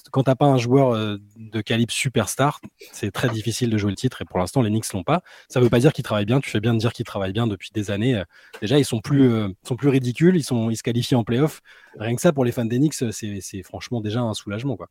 [SPEAKER 2] quand t'as pas un joueur euh, de calibre superstar, c'est très difficile de jouer le titre. Et pour l'instant, les Knicks l'ont pas. Ça veut pas dire qu'ils travaillent bien. Tu fais bien de dire qu'ils travaillent bien depuis des années. Déjà, ils sont plus, sont plus ridicules. Ils sont, ils se qualifient en playoff. Rien que ça, pour les fans des Knicks, c'est, c'est franchement déjà un soulagement, quoi.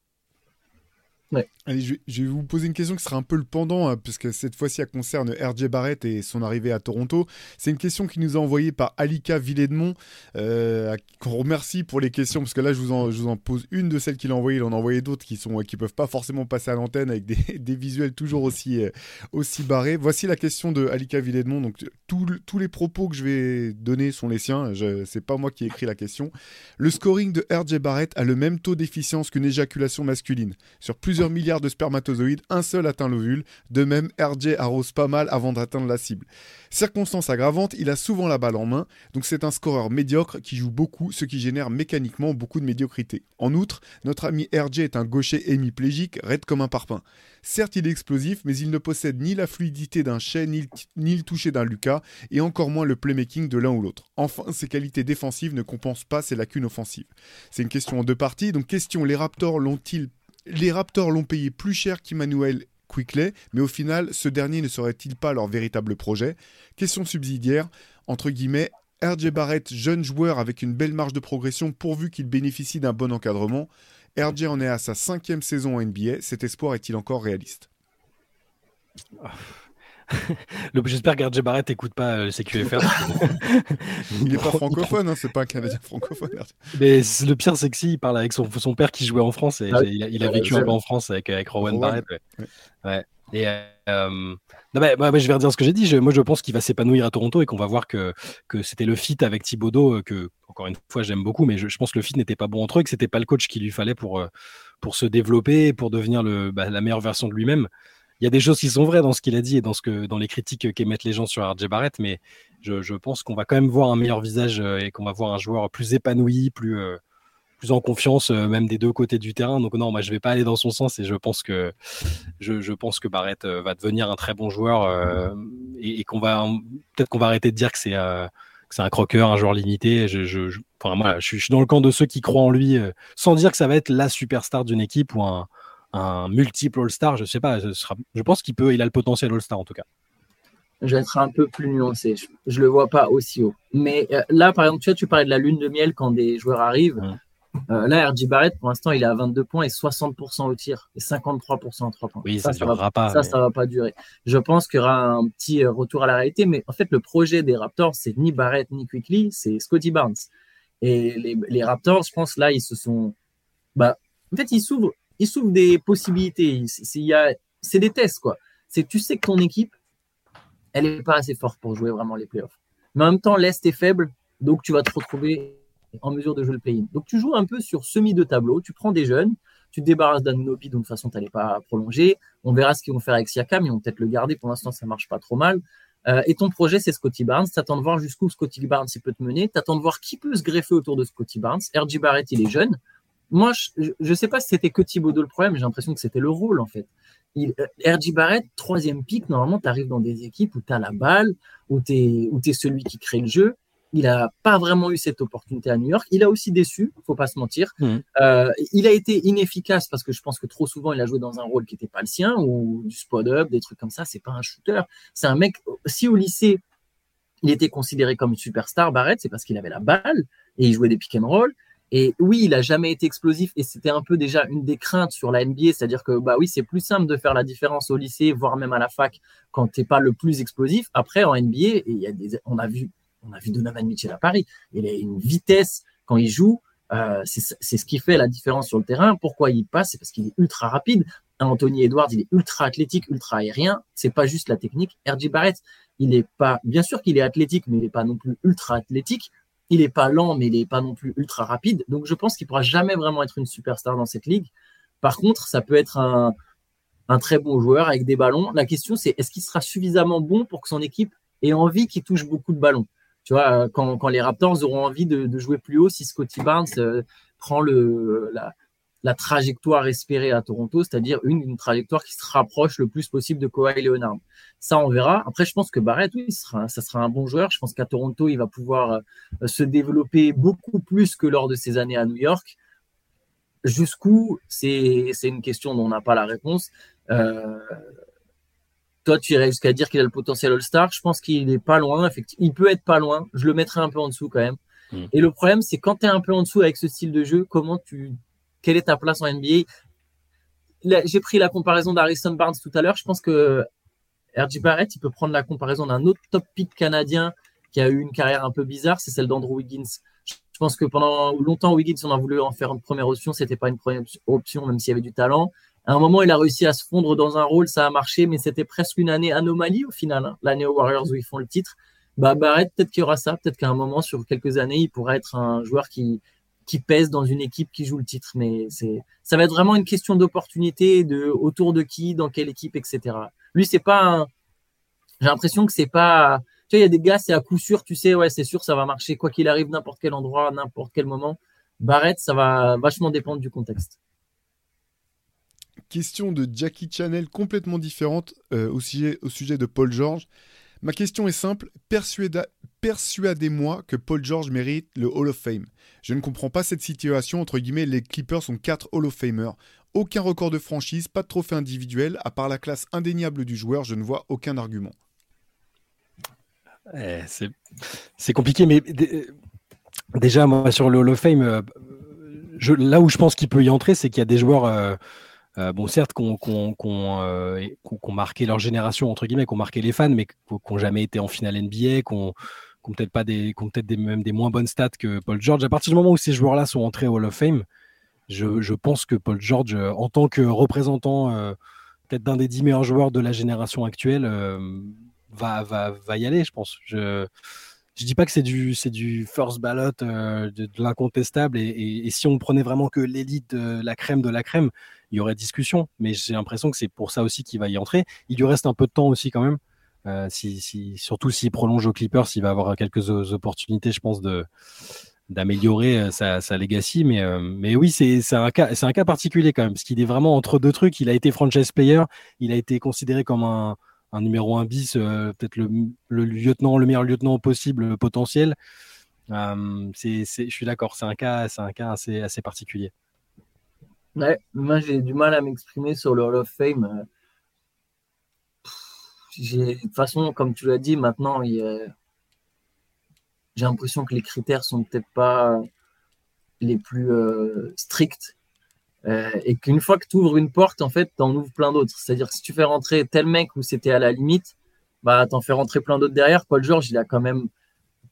[SPEAKER 3] Allez, je, vais vous poser une question qui sera un peu le pendant, hein, puisque cette fois-ci, elle concerne RJ Barrett et son arrivée à Toronto. C'est une question qui nous a envoyée par Alika Villedmont, euh, qu'on remercie pour les questions, parce que là, je vous en, je pose une de celles qu'il a envoyées. Il en a envoyé d'autres qui ne qui peuvent pas forcément passer à l'antenne avec des, visuels toujours aussi, euh, aussi barrés. Voici la question de Alika Villedmont. Donc, tous les propos que je vais donner sont les siens. Ce n'est pas moi qui ai écrit la question. Le scoring de RJ Barrett a le même taux d'efficience qu'une éjaculation masculine. Sur plusieurs milliards de spermatozoïdes, un seul atteint l'ovule. De même, RJ arrose pas mal avant d'atteindre la cible. Circonstance aggravante, il a souvent la balle en main, donc c'est un scoreur médiocre qui joue beaucoup, ce qui génère mécaniquement beaucoup de médiocrité. En outre, notre ami RJ est un gaucher hémiplégique, raide comme un parpaing. Certes, il est explosif, mais il ne possède ni la fluidité d'un Shea, ni, ni, le toucher d'un Lucas, et encore moins le playmaking de l'un ou l'autre. Enfin, ses qualités défensives ne compensent pas ses lacunes offensives. C'est une question en deux parties, donc question, les Raptors l'ont-ils les Raptors l'ont payé plus cher qu'Emmanuel Quickley, mais au final, ce dernier ne serait-il pas leur véritable projet? Question subsidiaire, entre guillemets, RJ Barrett, jeune joueur avec une belle marge de progression pourvu qu'il bénéficie d'un bon encadrement. RJ en est à sa cinquième saison en NBA, cet espoir est-il encore réaliste?
[SPEAKER 2] Ah. J'espère que RJ Barrett n'écoute pas euh, le CQFR.
[SPEAKER 3] il n'est pas francophone, hein, c'est pas un Canadien francophone.
[SPEAKER 2] Mais le pire, c'est que si, il parle avec son, son, père qui jouait en France et ah il, a, vécu un peu en France avec, avec Rowan, Barrett. Ouais. Et euh, non, bah, bah, je vais redire ce que j'ai dit. moi, je pense qu'il va s'épanouir à Toronto et qu'on va voir que, que c'était le fit avec Thibodeau, euh, que, encore une fois, j'aime beaucoup, mais je, pense que le fit n'était pas bon entre eux, que c'était pas le coach qu'il lui fallait pour, pour se développer, pour devenir le, bah, la meilleure version de lui-même il y a des choses qui sont vraies dans ce qu'il a dit et dans, ce que, dans les critiques qu'émettent les gens sur RJ Barrett, mais je, pense qu'on va quand même voir un meilleur visage euh, et qu'on va voir un joueur plus épanoui, plus, euh, en confiance, euh, même des deux côtés du terrain. Donc non, moi je vais pas aller dans son sens et je pense que je, pense que Barrett va devenir un très bon joueur et, qu'on va peut-être qu'on va arrêter de dire que c'est un croqueur, un joueur limité. Je, enfin, moi, je, suis dans le camp de ceux qui croient en lui, sans dire que ça va être la superstar d'une équipe ou un, un multiple All-Star, je sais pas, je pense qu'il peut, il a le potentiel All-Star en tout cas.
[SPEAKER 1] Je vais être un peu plus nuancé, je, ne le vois pas aussi haut. Mais euh, là, par exemple, tu vois, tu parlais de la lune de miel quand des joueurs arrivent. Euh, là, RJ Barrett, pour l'instant, il est à 22 points et 60% au tir et 53% en 3 points.
[SPEAKER 2] Oui, ça,
[SPEAKER 1] ça,
[SPEAKER 2] va, pas.
[SPEAKER 1] Ça, ça va pas durer. Je pense qu'il y aura un petit euh, retour à la réalité, mais en fait, le projet des Raptors, c'est ni Barrett ni Quickly, c'est Scotty Barnes. Et les, Raptors, je pense, là, ils se sont. Bah, en fait, ils s'ouvrent, ils s'ouvrent des possibilités. C'est des tests, quoi. Tu sais que ton équipe, elle n'est pas assez forte pour jouer vraiment les playoffs. Mais en même temps, l'Est est faible, donc tu vas te retrouver en mesure de jouer le play-in. Donc tu joues un peu sur semi de tableau, tu prends des jeunes, tu te débarrasses d'Anunobi, donc de toute façon, tu n'allais pas prolonger. On verra ce qu'ils vont faire avec Siakam, ils vont peut-être le garder. Pour l'instant, ça marche pas trop mal. Euh, et ton projet, c'est Scotty Barnes. Tu attends de voir jusqu'où Scotty Barnes il peut te mener. Tu attends de voir qui peut se greffer autour de Scotty Barnes. RJ Barrett, il est jeune. Moi, je ne sais pas si c'était que Thibodeau le problème, j'ai l'impression que c'était le rôle, en fait. Il, euh, RJ Barrett, troisième pick, normalement, tu arrives dans des équipes où tu as la balle, où tu es, es, celui qui crée le jeu il n'a pas vraiment eu cette opportunité à New York. Il a aussi déçu, faut pas se mentir. Mmh. Euh, il a été inefficace parce que je pense que trop souvent il a joué dans un rôle qui n'était pas le sien ou du spot up, des trucs comme ça. C'est pas un shooter. C'est un mec. Si au lycée il était considéré comme une superstar, Barrett, c'est parce qu'il avait la balle et il jouait des pick and roll. Et oui, il a jamais été explosif et c'était un peu déjà une des craintes sur la NBA, c'est-à-dire que bah oui, c'est plus simple de faire la différence au lycée, voire même à la fac, quand tu n'es pas le plus explosif. Après, en NBA, des, on a vu on a vu Donovan Mitchell à Paris. Il a une vitesse quand il joue. Euh, c'est ce qui fait la différence sur le terrain. Pourquoi il passe? C'est parce qu'il est ultra rapide. Anthony Edwards, il est ultra athlétique, ultra aérien. C'est pas juste la technique. RJ Barrett, il est pas, bien sûr qu'il est athlétique, mais il n'est pas non plus ultra athlétique. Il est pas lent, mais il n'est pas non plus ultra rapide. Donc je pense qu'il pourra jamais vraiment être une superstar dans cette ligue. Par contre, ça peut être un, très bon joueur avec des ballons. La question, c'est est-ce qu'il sera suffisamment bon pour que son équipe ait envie qu'il touche beaucoup de ballons? Tu vois, euh, quand, les Raptors auront envie de, jouer plus haut, si Scotty Barnes euh, prend le, la, trajectoire espérée à Toronto, c'est-à-dire une, une, trajectoire qui se rapproche le plus possible de Kawhi Leonard. Ça, on verra. Après, je pense que Barrett, oui, sera, ça sera un bon joueur. Je pense qu'à Toronto, il va pouvoir euh, se développer beaucoup plus que lors de ses années à New York. Jusqu'où, c'est une question dont on n'a pas la réponse. Euh, toi, tu irais jusqu'à dire qu'il a le potentiel All-Star. Je pense qu'il n'est pas loin. Effectivement, il peut être pas loin. Je le mettrais un peu en dessous quand même. Hmm. Et le problème, c'est quand tu es un peu en dessous avec ce style de jeu, comment tu, quelle est ta place en NBA J'ai pris la comparaison d'Harrison Barnes tout à l'heure. Je pense que RJ Barrett, il peut prendre la comparaison d'un autre top pick canadien qui a eu une carrière un peu bizarre, c'est celle d'Andrew Wiggins. Je pense que pendant longtemps, Wiggins, on a voulu en faire une première option. C'était pas une première option, même s'il y avait du talent. À un moment, il a réussi à se fondre dans un rôle, ça a marché, mais c'était presque une année anomalie au final, hein. l'année aux Warriors où ils font le titre. Bah, Barrett, peut-être qu'il y aura ça, peut-être qu'à un moment, sur quelques années, il pourrait être un joueur qui, qui pèse dans une équipe qui joue le titre. Mais c'est, ça va être vraiment une question d'opportunité, de autour de qui, dans quelle équipe, etc. Lui, c'est pas j'ai l'impression que c'est pas, tu vois, il y a des gars, c'est à coup sûr, tu sais, ouais, c'est sûr, ça va marcher, quoi qu'il arrive, n'importe quel endroit, n'importe quel moment. Barrett, ça va vachement dépendre du contexte
[SPEAKER 3] question de Jackie Channel complètement différente euh, au, sujet, au, sujet, de Paul George. Ma question est simple, persuadez-moi que Paul George mérite le Hall of Fame. Je ne comprends pas cette situation, entre guillemets, les Clippers sont 4 Hall of Famers. Aucun record de franchise, pas de trophée individuel, à part la classe indéniable du joueur, je ne vois aucun argument.
[SPEAKER 2] Eh, c'est compliqué, mais déjà, moi, sur le Hall of Fame, euh, là où je pense qu'il peut y entrer, c'est qu'il y a des joueurs... Euh, euh, bon, certes, qu'on euh, marqué leur génération, entre guillemets, qu'on marqué les fans, mais qui n'ont jamais été en finale NBA, qui n'ont peut-être pas des, peut des, même des moins bonnes stats que Paul George. À partir du moment où ces joueurs-là sont entrés au Hall of Fame, je, je, pense que Paul George, euh, en tant que représentant peut-être d'un des dix meilleurs joueurs de la génération actuelle, va, va, va, y aller, je pense. Je, je dis pas que c'est du, c'est du first ballot, de, de l'incontestable. Et, et, si on prenait vraiment que l'élite, la crème de la crème, il y aurait discussion. Mais j'ai l'impression que c'est pour ça aussi qu'il va y entrer. Il lui reste un peu de temps aussi quand même. Euh, surtout s'il prolonge au Clippers, il va avoir quelques opportunités, je pense, de d'améliorer euh, sa, sa, legacy. Mais, euh, mais oui, c'est un, cas, un cas particulier quand même, parce qu'il est vraiment entre deux trucs. Il a été franchise player, il a été considéré comme un, un numéro 1 bis, peut-être le, le, lieutenant, le meilleur lieutenant possible potentiel. c'est je suis d'accord, c'est un cas, un cas assez, assez particulier.
[SPEAKER 1] Moi j'ai du mal à m'exprimer sur le Hall of Fame. De toute façon, comme tu l'as dit, maintenant, j'ai l'impression que les critères sont peut-être pas les plus euh, stricts. Euh, et qu'une fois que tu ouvres une porte, en fait, tu en ouvres plein d'autres. C'est-à-dire que si tu fais rentrer tel mec où c'était à la limite, bah, t'en fais rentrer plein d'autres derrière. Paul George, il a quand même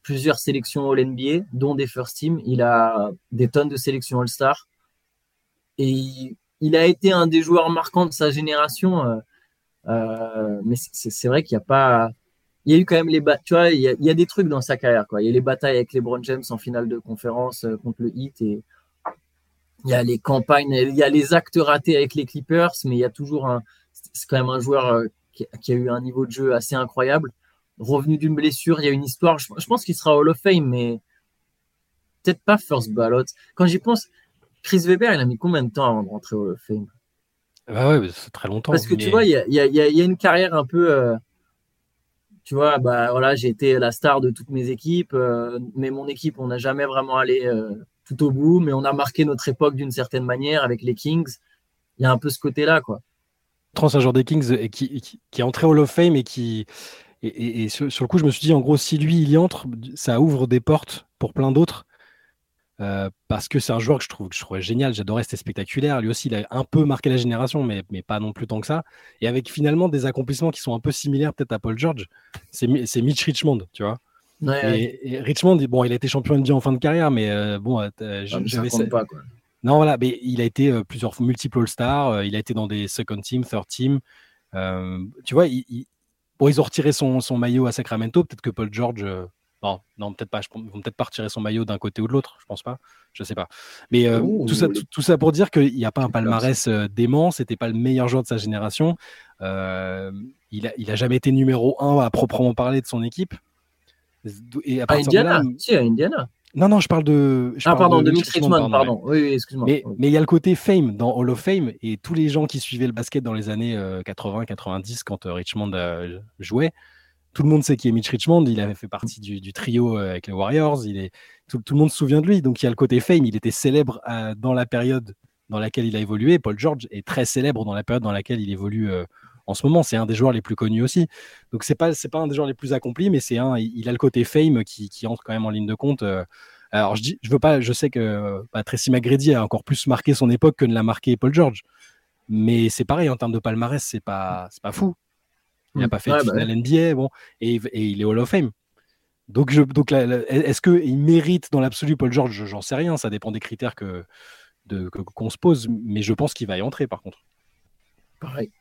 [SPEAKER 1] plusieurs sélections All-NBA, dont des First Team. Il a des tonnes de sélections All-Star. Et il, a été un des joueurs marquants de sa génération. Euh, euh, mais c'est vrai qu'il n'y a pas. Il y a eu quand même les tu vois, il y, a, des trucs dans sa carrière, quoi. Il y a les batailles avec les LeBron James en finale de conférence euh, contre le Heat et il y a les campagnes, il y a les actes ratés avec les Clippers, mais il y a toujours un, c'est quand même un joueur qui, a eu un niveau de jeu assez incroyable revenu d'une blessure, il y a une histoire. Je, pense qu'il sera Hall of Fame, mais peut-être pas first ballot. Quand j'y pense, Chris Weber, il a mis combien de temps avant de rentrer Hall of Fame?
[SPEAKER 2] Bah ouais, c'est très longtemps.
[SPEAKER 1] Parce que tu vois, il y a, y, y a, une carrière un peu. Euh, tu vois, bah voilà, j'ai été la star de toutes mes équipes, euh, mais mon équipe, on n'a jamais vraiment allé euh, tout au bout, mais on a marqué notre époque d'une certaine manière avec les Kings. Il y a un peu ce côté-là, quoi.
[SPEAKER 2] Trans, un joueur des Kings et qui, qui, qui, est entré Hall of Fame et qui, et, sur, le coup, je me suis dit, en gros, si lui, il y entre, ça ouvre des portes pour plein d'autres. Euh, parce que c'est un joueur que je trouve que je trouvais génial, j'adorais, c'était spectaculaire. Lui aussi, il a un peu marqué la génération, mais, mais pas non plus tant que ça. Et avec finalement des accomplissements qui sont un peu similaires peut-être à Paul George, c'est Mitch Richmond, tu vois. et, Richmond, bon, il a été champion NBA en fin de carrière, mais euh, bon, euh,
[SPEAKER 1] j'avais ça. Pas, quoi.
[SPEAKER 2] Non, voilà, mais il a été plusieurs multiples All-Stars, il a été dans des second team, third team. tu vois, il, Bon, ils ont retiré son, maillot à Sacramento. Peut-être que Paul George. Euh, non, non peut-être pas. Ils vont peut-être pas retirer son maillot d'un côté ou de l'autre. Je pense pas. Je sais pas. Mais euh, tout, ça, tout, ça pour dire qu'il n'y a pas un palmarès euh, dément. C'était pas le meilleur joueur de sa génération. il, a, il a jamais été numéro 1 à proprement parler de son équipe.
[SPEAKER 1] Et à, Indiana? si, à Indiana.
[SPEAKER 2] Non, non, je parle de.
[SPEAKER 1] ah, pardon, de Mitch Richmond, pardon. Oui, oui excuse-moi.
[SPEAKER 2] Mais, il y a le côté fame dans Hall of Fame et tous les gens qui suivaient le basket dans les années 80-90 euh, quand euh, Richmond euh, jouait, tout le monde sait qui est Mitch Richmond. Il avait fait partie du, trio avec les Warriors. Il est, tout, le monde se souvient de lui. Donc il y a le côté fame. Il était célèbre dans la période dans laquelle il a évolué. Paul George est très célèbre dans la période dans laquelle il évolue en ce moment. C'est un des joueurs les plus connus aussi. Donc c'est pas c'est pas un des joueurs les plus accomplis, mais c'est un. Il a le côté fame qui, entre quand même en ligne de compte. Euh. Alors je dis, je veux pas, je sais que Tracy McGrady a encore plus marqué son époque que ne l'a marqué Paul George. Mais c'est pareil en termes de palmarès, c'est pas c'est pas fou. Il n'a mm. pas fait de finale NBA, bon, et, il est Hall of Fame. Donc, je, donc est-ce qu'il mérite dans l'absolu Paul George? J'en sais rien, ça dépend des critères que qu'on se pose, mais je pense qu'il va y entrer par contre.
[SPEAKER 1] Pareil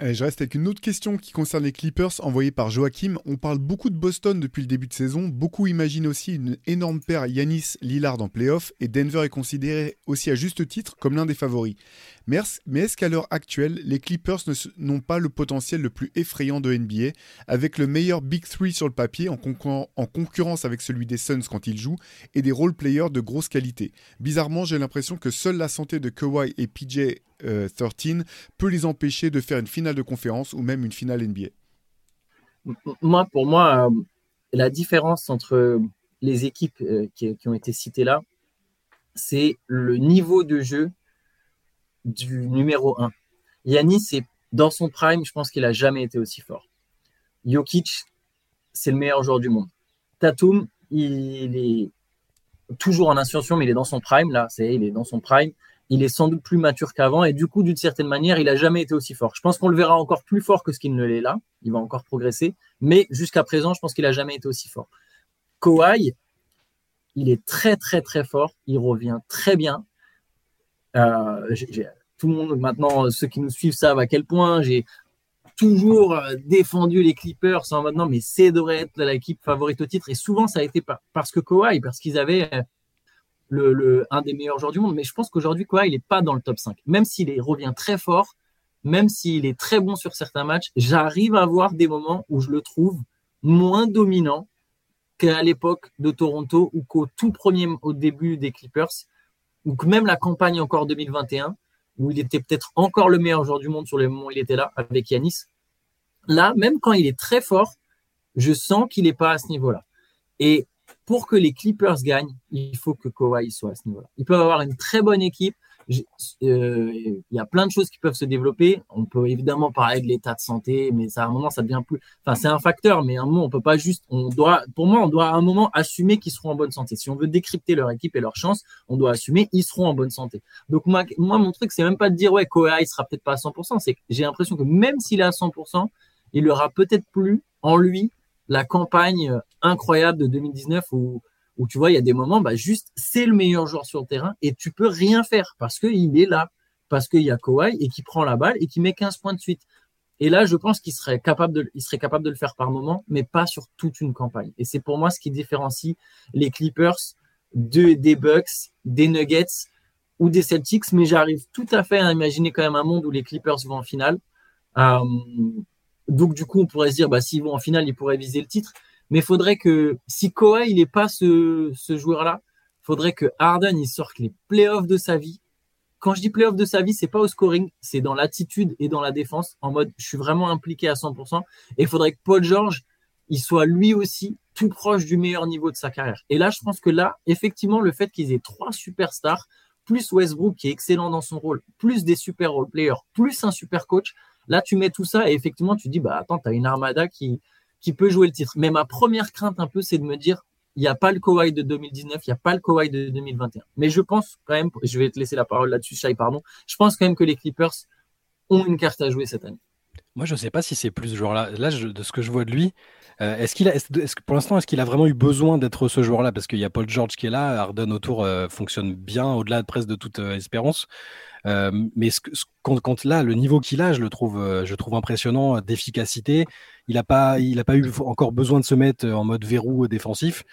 [SPEAKER 3] je reste avec une autre question qui concerne les Clippers envoyée par Joachim. On parle beaucoup de Boston depuis le début de saison. Beaucoup imaginent aussi une énorme paire Yanis-Lillard en playoff et Denver est considéré aussi à juste titre comme l'un des favoris. Mais est-ce qu'à l'heure actuelle, les Clippers n'ont pas le potentiel le plus effrayant de NBA, avec le meilleur Big Three sur le papier en, en concurrence avec celui des Suns quand ils jouent, et des role-players de grosse qualité Bizarrement, j'ai l'impression que seule la santé de Kawhi et PJ 13 euh, peut les empêcher de faire une finale de conférence ou même une finale NBA.
[SPEAKER 1] Moi, pour moi, euh, la différence entre les équipes euh, qui, ont été citées là, c'est le niveau de jeu du numéro 1. Yanis, dans son prime, je pense qu'il a jamais été aussi fort. Jokic, c'est le meilleur joueur du monde. Tatum, il est toujours en ascension, mais il est dans son prime. Là, c'est il est dans son prime. Il est sans doute plus mature qu'avant et du coup, d'une certaine manière, il a jamais été aussi fort. Je pense qu'on le verra encore plus fort que ce qu'il ne l'est là. Il va encore progresser, mais jusqu'à présent, je pense qu'il a jamais été aussi fort. Kawhi, il est très très très fort. Il revient très bien. Euh, tout le monde, maintenant, ceux qui nous suivent savent à quel point j'ai toujours euh, défendu les Clippers en maintenant, mais c'est devrait être l'équipe favorite au titre. Et souvent, ça a été parce que Kawhi, parce qu'ils avaient le, un des meilleurs joueurs du monde. Mais je pense qu'aujourd'hui, Kawhi, il n'est pas dans le top 5. Même s'il revient très fort, même s'il est très bon sur certains matchs, j'arrive à voir des moments où je le trouve moins dominant qu'à l'époque de Toronto ou qu'au tout premier, au début des Clippers ou que même la campagne encore 2021, où il était peut-être encore le meilleur joueur du monde sur les moments où il était là, avec Yanis. Là, même quand il est très fort, je sens qu'il n'est pas à ce niveau-là. Et pour que les Clippers gagnent, il faut que Kawhi soit à ce niveau-là. Ils peuvent avoir une très bonne équipe, euh, il y a plein de choses qui peuvent se développer. On peut évidemment parler de l'état de santé, mais à un moment, ça devient plus. Enfin, c'est un facteur, mais à un moment, on peut pas juste. On doit, pour moi, on doit à un moment assumer qu'ils seront en bonne santé. Si on veut décrypter leur équipe et leur chance, on doit assumer ils seront en bonne santé. Donc moi, moi mon truc, c'est même pas de dire ouais, il sera peut-être pas à 100%. C'est j'ai l'impression que même s'il est à 100%, il aura peut-être plus en lui la campagne incroyable de 2019 où tu vois, il y a des moments, bah, juste, c'est le meilleur joueur sur le terrain et tu peux rien faire parce qu'il est là, parce qu'il y a Kawhi et qui prend la balle et qui met 15 points de suite. Et là, je pense qu'il serait capable de, serait capable de le faire par moment, mais pas sur toute une campagne. Et c'est pour moi ce qui différencie les Clippers de, des Bucks, des Nuggets ou des Celtics. Mais j'arrive tout à fait à imaginer quand même un monde où les Clippers vont en finale. Euh, donc, du coup, on pourrait se dire, bah, s'ils vont en finale, ils pourraient viser le titre. Mais il faudrait que, si Kawhi, il n'est pas ce, ce joueur-là, faudrait que Harden, il sorte les playoffs de sa vie. Quand je dis playoffs de sa vie, c'est pas au scoring, c'est dans l'attitude et dans la défense, en mode, je suis vraiment impliqué à 100%. Et il faudrait que Paul George, il soit lui aussi tout proche du meilleur niveau de sa carrière. Et là, je pense que là, effectivement, le fait qu'ils aient trois superstars, plus Westbrook qui est excellent dans son rôle, plus des super role players, plus un super coach, là, tu mets tout ça et effectivement, tu dis, bah, attends, tu une armada qui, peut jouer le titre. Mais ma première crainte un peu, c'est de me dire, il n'y a pas le Kawhi de 2019, il n'y a pas le Kawhi de 2021. Mais je pense quand même, je vais te laisser la parole là-dessus, Shai, pardon. Je pense quand même que les Clippers ont une carte à jouer cette année.
[SPEAKER 2] Moi, je ne sais pas si c'est plus ce joueur-là. Là, de ce que je vois de lui, euh, est-ce qu'il a, est pour l'instant, est-ce qu'il a vraiment eu besoin d'être ce joueur-là? Parce qu'il y a Paul George qui est là, Harden autour euh, fonctionne bien, au-delà de presque de toute euh, espérance. Mais ce, quand, là, le niveau qu'il a, je le trouve, je trouve impressionnant d'efficacité. Il n'a pas, il a pas eu encore besoin de se mettre en mode verrou défensif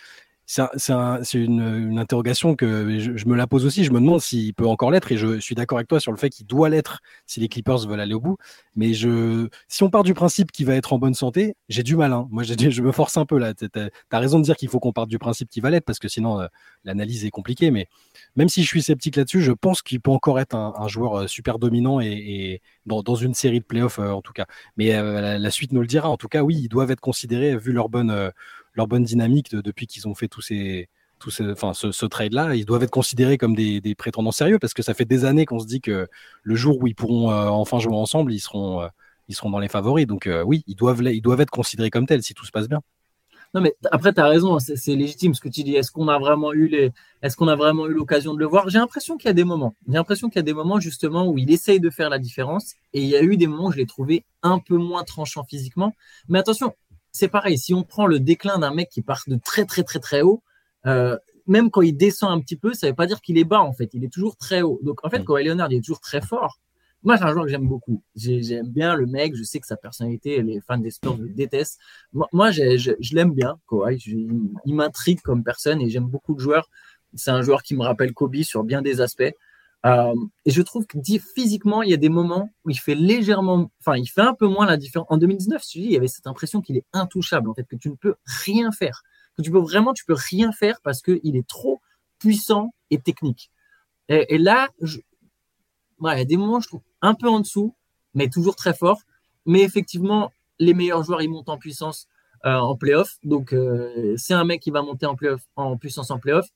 [SPEAKER 2] c'est une, interrogation que je, me la pose aussi. Je me demande s'il peut encore l'être et je suis d'accord avec toi sur le fait qu'il doit l'être si les Clippers veulent aller au bout. Mais si on part du principe qu'il va être en bonne santé, j'ai du mal. Hein. Moi, je me force un peu là. Tu as, raison de dire qu'il faut qu'on parte du principe qu'il va l'être parce que sinon euh, l'analyse est compliquée. Mais même si je suis sceptique là-dessus, je pense qu'il peut encore être un, joueur euh, super dominant dans, une série de playoffs euh, en tout cas. Mais la, suite nous le dira. En tout cas, oui, ils doivent être considérés vu leur bonne leur bonne dynamique depuis qu'ils ont fait tous ces, tous ces, enfin, ce, trade-là, ils doivent être considérés comme des, prétendants sérieux parce que ça fait des années qu'on se dit que le jour où ils pourront euh, enfin jouer ensemble, ils seront, euh, ils seront dans les favoris. Donc euh, oui, ils doivent, ils doivent être considérés comme tels si tout se passe bien.
[SPEAKER 1] Non, mais après, tu as raison, c'est légitime ce que tu dis. Est-ce qu'on a vraiment eu les, est-ce qu'on a vraiment eu l'occasion de le voir? J'ai l'impression qu'il y a des moments. J'ai l'impression qu'il y a des moments justement où il essaye de faire la différence et il y a eu des moments où je l'ai trouvé un peu moins tranchant physiquement. Mais attention, c'est pareil. Si on prend le déclin d'un mec qui part de très très très très haut, euh, même quand il descend un petit peu, ça veut pas dire qu'il est bas en fait. Il est toujours très haut. Donc en fait, quand mm. Leonard il est toujours très fort. Moi, c'est un joueur que j'aime beaucoup. J'aime bien le mec. Je sais que sa personnalité, les fans des sports le détestent. Moi, je, l'aime bien. Kawhi, il m'intrigue comme personne et j'aime beaucoup le joueur. C'est un joueur qui me rappelle Kobe sur bien des aspects. Euh, et je trouve que physiquement, il y a des moments où il fait légèrement, enfin, il fait un peu moins la différence. En 2019, tu dis, il y avait cette impression qu'il est intouchable, en fait, que tu ne peux rien faire, que tu peux vraiment, tu peux rien faire parce qu'il est trop puissant et technique. Et, là, je, il y a des moments, je trouve, un peu en dessous, mais toujours très fort. Mais effectivement, les meilleurs joueurs, ils montent en puissance euh, en playoff. Donc, euh, c'est un mec qui va monter en, en puissance en playoff.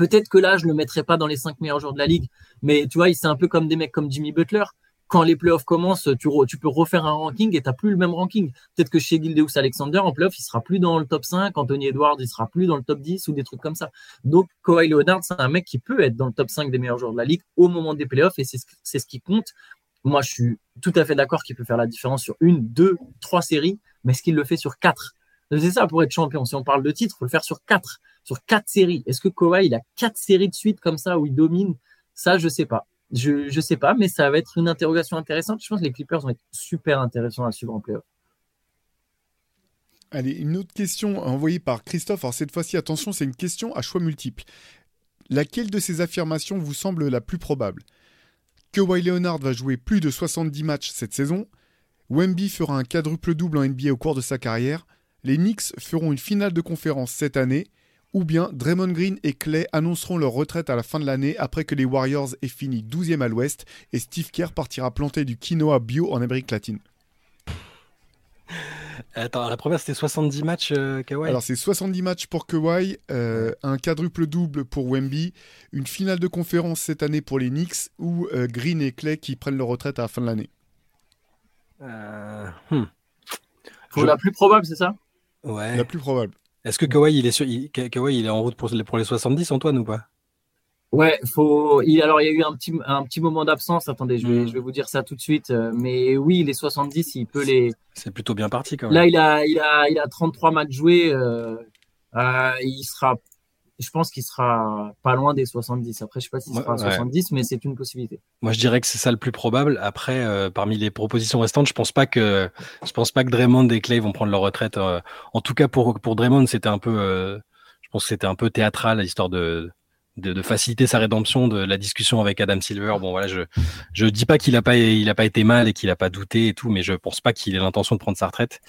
[SPEAKER 1] Peut-être que là, je ne le mettrai pas dans les cinq meilleurs joueurs de la ligue, mais tu vois, c'est un peu comme des mecs comme Jimmy Butler. Quand les playoffs commencent, tu, peux refaire un ranking et tu n'as plus le même ranking. Peut-être que chez Gildeus Alexander, en playoff, il sera plus dans le top 5, Anthony Edwards, il sera plus dans le top 10 ou des trucs comme ça. Donc, Kawhi Leonard, c'est un mec qui peut être dans le top 5 des meilleurs joueurs de la ligue au moment des playoffs et c'est ce qui compte. Moi, je suis tout à fait d'accord qu'il peut faire la différence sur une, deux, trois séries, mais est-ce qu'il le fait sur quatre? C'est ça pour être champion. Si on parle de titre, il faut le faire sur quatre sur quatre séries. Est-ce que Kawhi, a quatre séries de suite comme ça où il domine? Ça, je sais pas. Je, je sais pas, mais ça va être une interrogation intéressante. Je pense que les Clippers vont être super intéressants à suivre en playoff.
[SPEAKER 3] Allez, une autre question envoyée par Christophe. Alors cette fois-ci, attention, c'est une question à choix multiple. Laquelle de ces affirmations vous semble la plus probable? Kawhi Leonard va jouer plus de 70 matchs cette saison. Wemby fera un quadruple double en NBA au cours de sa carrière. Les Knicks feront une finale de conférence cette année ou bien Draymond Green et Clay annonceront leur retraite à la fin de l'année après que les Warriors aient fini 12e à l'ouest et Steve Kerr partira planter du quinoa bio en Amérique latine.
[SPEAKER 2] Attends, la première c'était 70 matchs euh, Kawhi?
[SPEAKER 3] Alors c'est 70 matchs pour Kawhi, euh, un quadruple double pour Wemby, une finale de conférence cette année pour les Knicks ou euh, Green et Clay qui prennent leur retraite à la fin de l'année.
[SPEAKER 1] Hmm. La plus probable, c'est ça?
[SPEAKER 2] Ouais.
[SPEAKER 3] La plus probable.
[SPEAKER 2] Est-ce que Kawhi il est sur... il... Kawhi, il est en route pour les, pour les 70 Antoine ou pas?
[SPEAKER 1] Ouais, faut. Il, alors il y a eu un petit, un petit moment d'absence. Attendez, je vais,
[SPEAKER 2] Mm.
[SPEAKER 1] je vais vous dire ça tout de suite. Euh, Mais oui, les 70, il peut les.
[SPEAKER 2] C'est plutôt bien parti quand même.
[SPEAKER 1] Là, il a, il a, il a 33 matchs joués. euh, euh, il sera. Je pense qu'il sera pas loin des 70. Après, je sais pas s'il
[SPEAKER 2] Ouais,
[SPEAKER 1] sera à
[SPEAKER 2] ouais.
[SPEAKER 1] 70, mais c'est une possibilité.
[SPEAKER 2] Moi, je dirais que c'est ça le plus probable. Après, euh, parmi les propositions restantes, je pense pas que je pense pas que Draymond et Clay vont prendre leur retraite. euh. en tout cas, pour pour Draymond, c'était un peu, euh, je pense que c'était un peu théâtral, histoire de, de de faciliter sa rédemption, de la discussion avec Adam Silver. Bon, voilà, je je dis pas qu'il a pas il a pas été mal et qu'il a pas douté et tout, mais je pense pas qu'il ait l'intention de prendre sa retraite.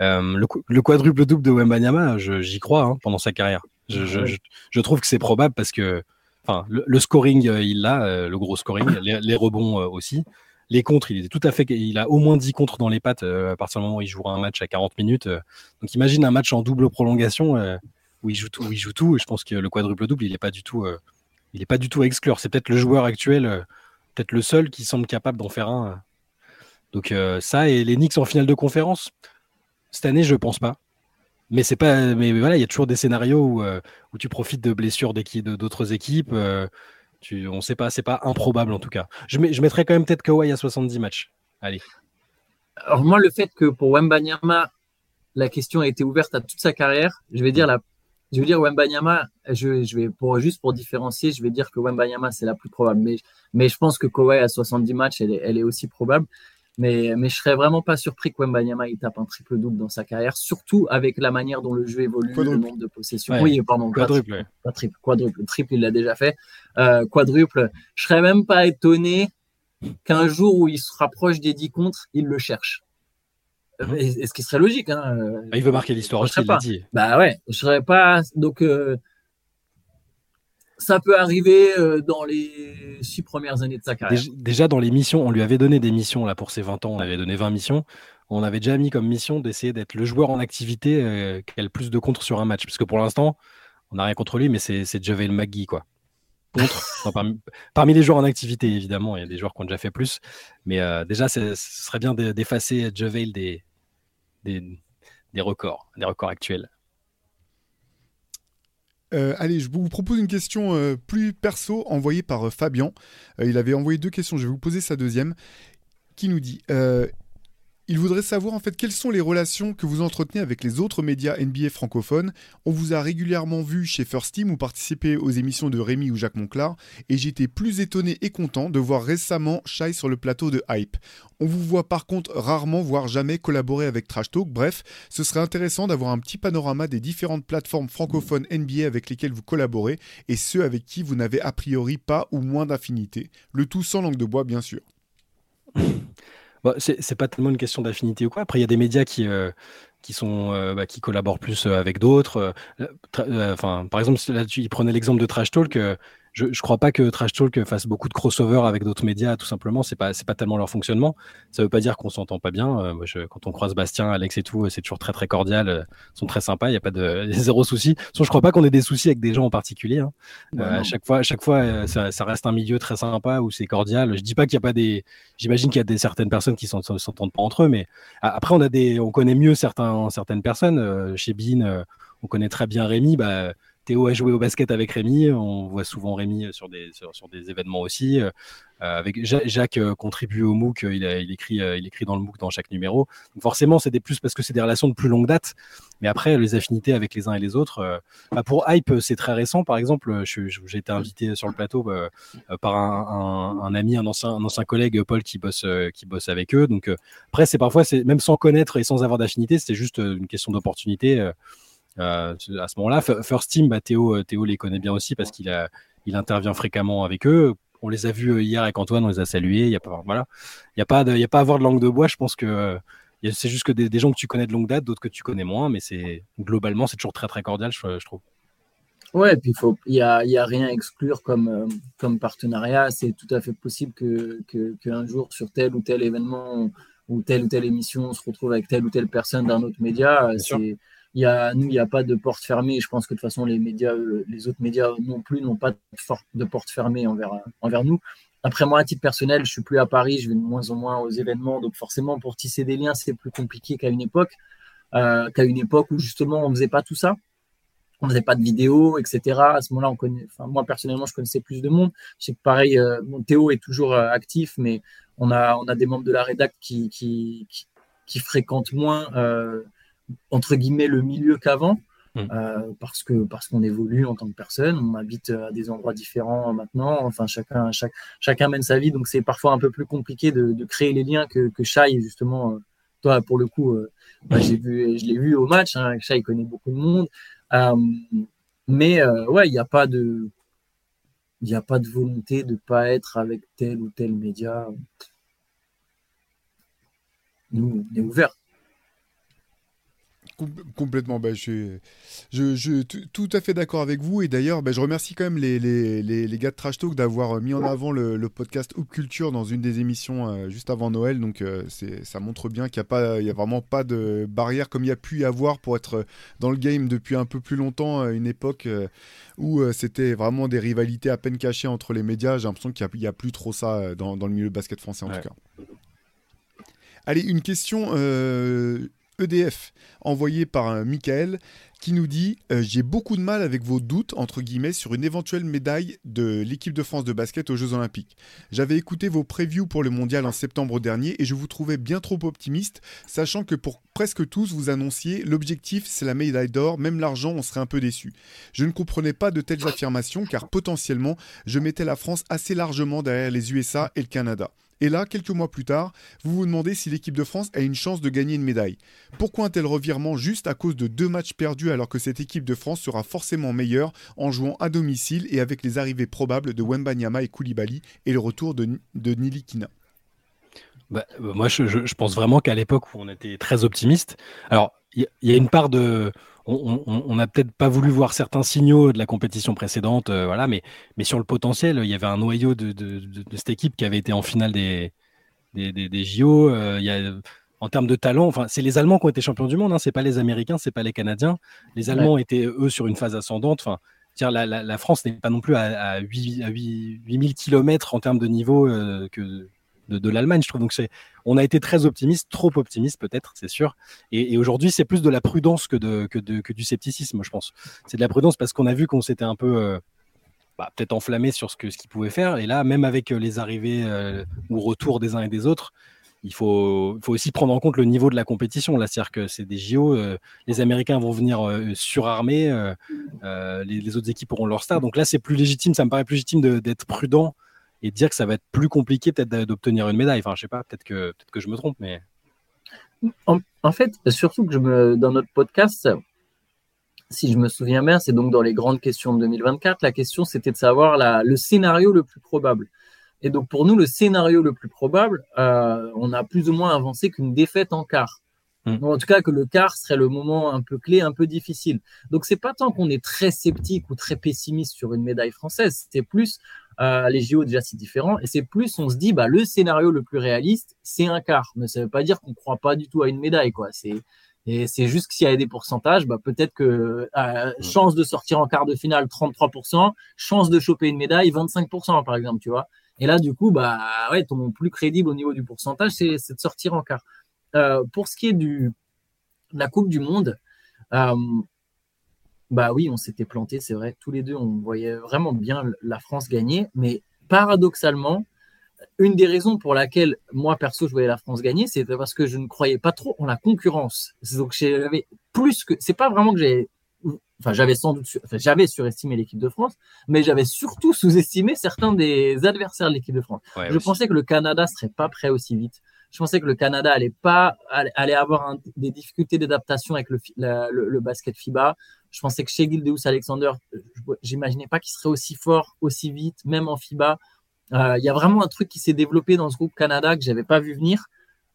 [SPEAKER 2] Le, qu- le quadruple double de Wembanyama, j'y crois hein, pendant sa carrière. Je, je,
[SPEAKER 1] Ouais.
[SPEAKER 2] je, je trouve que c'est probable parce que enfin le, le scoring euh, il l'a euh, le gros scoring les, les rebonds euh, aussi. Les contres il est tout à fait il a au moins 10 contres dans les pattes à partir du moment où il jouera un match à 40 minutes donc imagine un match en double prolongation où il joue tout où il joue tout et je pense que le quadruple double il est pas du tout il est pas du tout à exclure. C'est peut-être le joueur actuel peut-être le seul qui semble capable d'en faire un donc ça et les Knicks en finale de conférence cette année je pense pas mais c'est pas mais voilà il y a toujours des scénarios où, euh, où tu profites de blessures d'autres équipes euh, tu, on sait pas c'est pas improbable en tout cas. Je, mets, je mettrais quand même peut-être Kawhi à 70 matchs. Allez.
[SPEAKER 1] Alors moi, le fait que pour Wembanyama, la question a été ouverte à toute sa carrière, je vais dire la, je vais dire Wembanyama, je, je vais pour juste pour différencier, je vais dire que Wembanyama c'est la plus probable, mais mais je pense que Kawhi à 70 matchs, elle est, elle est aussi probable. Mais, mais je serais vraiment pas surpris que Wembanyama il tape un triple double dans sa carrière, surtout avec la manière dont le jeu évolue,
[SPEAKER 3] Quadruple.
[SPEAKER 1] le nombre de possessions.
[SPEAKER 2] Ouais.
[SPEAKER 1] Oui, pardon, pas
[SPEAKER 2] quadruple
[SPEAKER 1] pas triple, quadruple, triple il l'a déjà fait, euh, quadruple. Je serais même pas étonné qu'un jour où il se rapproche des 10 contre, il le cherche. Euh,
[SPEAKER 2] Mhm.
[SPEAKER 1] Et, et ce qui serait logique. Hein. euh,
[SPEAKER 2] Ah, il veut marquer l'histoire
[SPEAKER 1] Je
[SPEAKER 2] aussi
[SPEAKER 1] sais
[SPEAKER 2] il l'a
[SPEAKER 1] pas.
[SPEAKER 2] dit
[SPEAKER 1] Bah ouais, je serais pas. Donc, euh, ça peut arriver euh, dans les six premières années de sa carrière.
[SPEAKER 2] Déjà, dans les missions on lui avait donné des missions là pour ses 20 ans on avait donné 20 missions. On avait déjà mis comme mission d'essayer d'être le joueur en activité euh, qui a le plus de contre sur un match. Parce que pour l'instant on n'a rien contre lui mais c'est Javel McGee quoi. Contre. Parmi, parmi les joueurs en activité évidemment il y a des joueurs qui ont déjà fait plus. Mais euh, déjà ce serait bien d'e- d'effacer Javel des, des des records des records actuels
[SPEAKER 3] Euh, allez, je vous propose une question euh, plus perso envoyée par euh, Fabien. Euh, il avait envoyé deux questions, je vais vous poser sa deuxième. Qui nous dit Il voudrait savoir en fait quelles sont les relations que vous entretenez avec les autres médias NBA francophones. On vous a régulièrement vu chez First Team ou participer aux émissions de Rémi ou Jacques Monclar, et j'étais plus étonné et content de voir récemment Shai sur le plateau de Hype. On vous voit par contre rarement, voire jamais collaborer avec Trash Talk. Bref, ce serait intéressant d'avoir un petit panorama des différentes plateformes francophones NBA avec lesquelles vous collaborez et ceux avec qui vous n'avez a priori pas ou moins d'affinité. Le tout sans langue de bois, bien sûr.
[SPEAKER 2] Bah, c'est pas tellement une question d'affinité ou quoi. Après, il y a des médias qui, euh, euh, bah, collaborent plus euh, avec d'autres. Par exemple, là, tu il prenait l'exemple de Trash Talk. Je ne crois pas que Trash Talk fasse beaucoup de crossover avec d'autres médias, tout simplement. C'est pas, c'est pas tellement leur fonctionnement. Ça veut pas dire qu'on s'entend pas bien. Euh, moi, je- quand on croise Bastien, Alex et tout, euh, c'est toujours très très cordial. euh, Ils sont très sympas. Il y a pas de il y a zéro souci. Façon, je crois pas qu'on ait des soucis avec des gens en particulier. hein. Euh, à chaque fois, à chaque fois, ça, ça reste un milieu très sympa où c'est cordial. Je dis pas qu'il y a pas des, j'imagine qu'il y a des certaines personnes qui s'en- s'entendent pas entre eux, mais après on a des, on connaît mieux certains, certaines personnes. Euh, chez Bean, on connaît très bien Rémi. Bah, Théo a joué au basket avec Rémi. On voit souvent Rémi sur des, sur, sur des événements aussi. Euh, avec Ja- Jacques euh, contribue au MOOC. euh, Il, a- il écrit, euh, il écrit dans le MOOC dans chaque numéro. Donc forcément, c'est des plus parce que c'est des relations de plus longue date. Mais après, les affinités avec les uns et les autres. euh, bah, pour Hype, c'est très récent. Par exemple, euh, j'ai été invité sur le plateau bah, euh, par un, un- un ami, un ancien, un ancien collègue, Paul, qui bosse, euh, qui bosse avec eux. Donc euh, après, c'est parfois, même sans connaître et sans avoir d'affinité, c'était juste euh, une question d'opportunité. Euh, à ce moment-là, First Team, bah, Théo, euh, Théo les connaît bien aussi parce qu'il a, il intervient fréquemment avec eux. On les a vus euh, hier avec Antoine, on les a salués. Il y a pas, voilà, il y a pas, de, il y a pas à avoir de langue de bois. Je pense que c'est juste que des, des gens que tu connais de longue date, d'autres que tu connais moins, mais c'est globalement, c'est toujours très très cordial, je, je trouve.
[SPEAKER 1] Ouais, et puis il faut, il y a, y a rien à exclure comme, euh, comme partenariat. C'est tout à fait possible que, que, qu'un jour sur tel ou tel événement, on, ou telle ou telle émission se retrouve avec telle ou telle personne d'un autre média. C'est, il y a, nous, il n'y a pas de porte fermée. Je pense que de toute façon, les médias, les autres médias non plus n'ont pas de, porte fermée envers, envers nous. Après, moi, à titre personnel, je suis plus à Paris, je vais de moins en moins aux événements. Donc, forcément, pour tisser des liens, c'est plus compliqué qu'à une époque, euh, qu'à une époque où justement, on faisait pas tout ça on faisait pas de vidéos, etc. À ce moment-là, on connaît, moi personnellement, je connaissais plus de monde. Je sais que pareil, euh, Théo est toujours euh, actif, mais on a, on a des membres de la rédac qui, qui, fréquentent moins, euh, entre guillemets, le milieu qu'avant. Hmm. parce que parce qu'on évolue en tant que personne, on habite à des endroits différents maintenant. Enfin, chacun chaque, chacun mène sa vie, donc c'est parfois un peu plus compliqué de, de créer les liens que que Shai justement. toi, pour le coup, bah, j'ai vu, je l'ai vu au match. Hein, Shai connaît beaucoup de monde. Euh, mais euh, ouais, il n'y a pas de il n'y a pas de volonté de pas être avec tel ou tel média. Nous, on est ouvert
[SPEAKER 3] complètement. Bah, je, je, tout à fait d'accord avec vous. Et d'ailleurs, bah, je remercie quand même les, les, les, gars de Trash Talk d'avoir mis en avant le, podcast Hoop Culture dans une des émissions euh, juste avant Noël. Donc, euh, ça montre bien qu'il n'y a, vraiment pas de barrière comme il y a pu y avoir pour être dans le game depuis un peu plus longtemps, euh, une époque où c'était vraiment des rivalités à peine cachées entre les médias. J'ai l'impression qu'il n'y a, plus trop ça dans, dans, le milieu basket français en tout cas. Allez, une question EDF, envoyé par un Michael, qui nous dit euh, J'ai beaucoup de mal avec vos doutes, entre guillemets, sur une éventuelle médaille de l'équipe de France de basket aux Jeux Olympiques. J'avais écouté vos previews pour le mondial en septembre dernier et je vous trouvais bien trop optimiste, sachant que pour presque tous, vous annonciez l'objectif c'est la médaille d'or, même l'argent, on serait un peu déçu. Je ne comprenais pas de telles affirmations car potentiellement, je mettais la France assez largement derrière les USA et le Canada. Et là, quelques mois plus tard, vous vous demandez si l'équipe de France a une chance de gagner une médaille. Pourquoi un tel revirement juste à cause de deux matchs perdus alors que cette équipe de France sera forcément meilleure en jouant à domicile et avec les arrivées probables de Wembanyama et Koulibaly et le retour de, de Nilikina?
[SPEAKER 2] Bah, euh, Moi, je, pense vraiment qu'à l'époque où on était très optimiste, alors il y, a une part de on n'a peut-être pas voulu voir certains signaux de la compétition précédente, euh, voilà, mais, mais sur le potentiel, il y avait un noyau de, cette équipe qui avait été en finale des, des, JO. Euh, il y a, en termes de talent, enfin, c'est les Allemands qui ont été champions du monde, hein, c'est pas les Américains, c'est pas les Canadiens. Les Allemands étaient eux sur une phase ascendante. Enfin, la, la, France n'est pas non plus à, à, 8, à 8000 km en termes de niveau euh, que de, l'Allemagne, je trouve. Donc on a été très optimiste, trop optimiste peut-être, c'est sûr. Et, aujourd'hui, c'est plus de la prudence que, du scepticisme, je pense. C'est de la prudence parce qu'on a vu qu'on s'était un peu euh, bah, peut-être enflammé sur ce qu'ils pouvaient faire. Et là, même avec euh, les arrivées euh, ou retours des uns et des autres, il faut, faut, aussi prendre en compte le niveau de la compétition. C'est-à-dire que c'est des JO, les Américains vont venir surarmés, les, les, autres équipes auront leur star. Donc là, c'est plus légitime, ça me paraît plus légitime d'être prudent et dire que ça va être plus compliqué peut-être d'obtenir une médaille. Enfin, je sais pas, peut-être que, peut que je me trompe, mais.
[SPEAKER 1] En, fait, surtout que dans notre podcast, si je me souviens bien, c'est donc dans les grandes questions de 2024, la question c'était de savoir le scénario le plus probable. Et donc pour nous, le scénario le plus probable, euh, on a plus ou moins avancé qu'une défaite en quart. Hmm. En tout cas, que le quart serait le moment un peu clé, un peu difficile. Donc c'est pas tant qu'on est très sceptique ou très pessimiste sur une médaille française, c'est plus euh, les JO déjà c'est différent. Et c'est plus on se dit bah le scénario le plus réaliste c'est un quart. Mais ça veut pas dire qu'on croit pas du tout à une médaille quoi. C'est et c'est juste que s'il y a des pourcentages bah peut-être que euh, chance de sortir en quart de finale 33% chance de choper une médaille 25% par exemple tu vois. Et là du coup bah ouais ton plus crédible au niveau du pourcentage c'est de sortir en quart euh, pour ce qui est du de la coupe du monde euh, bah oui, on s'était planté, c'est vrai. Tous les deux, on voyait vraiment bien la France gagner. Mais paradoxalement, une des raisons pour laquelle moi perso je voyais la France gagner, c'était parce que je ne croyais pas trop en la concurrence. Donc j'avais plus que, c'est pas vraiment que j'ai, enfin j'avais sans doute, enfin, j'avais surestimé l'équipe de France, mais j'avais surtout sous-estimé certains des adversaires de l'équipe de France. je pensais que le Canada serait pas prêt aussi vite. Je pensais que le Canada allait pas allait avoir des difficultés d'adaptation avec le, basket FIBA. Je pensais que chez Gildeus Alexander, j'imaginais pas qu'il serait aussi fort, aussi vite, même en FIBA. Euh, il y a vraiment un truc qui s'est développé dans ce groupe Canada que j'avais pas vu venir.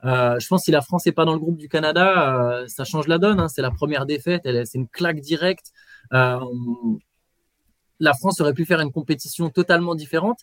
[SPEAKER 1] Euh, je pense que si la France n'est pas dans le groupe du Canada, euh, ça change la donne. Hein. C'est la première défaite, c'est une claque directe. la France aurait pu faire une compétition totalement différente.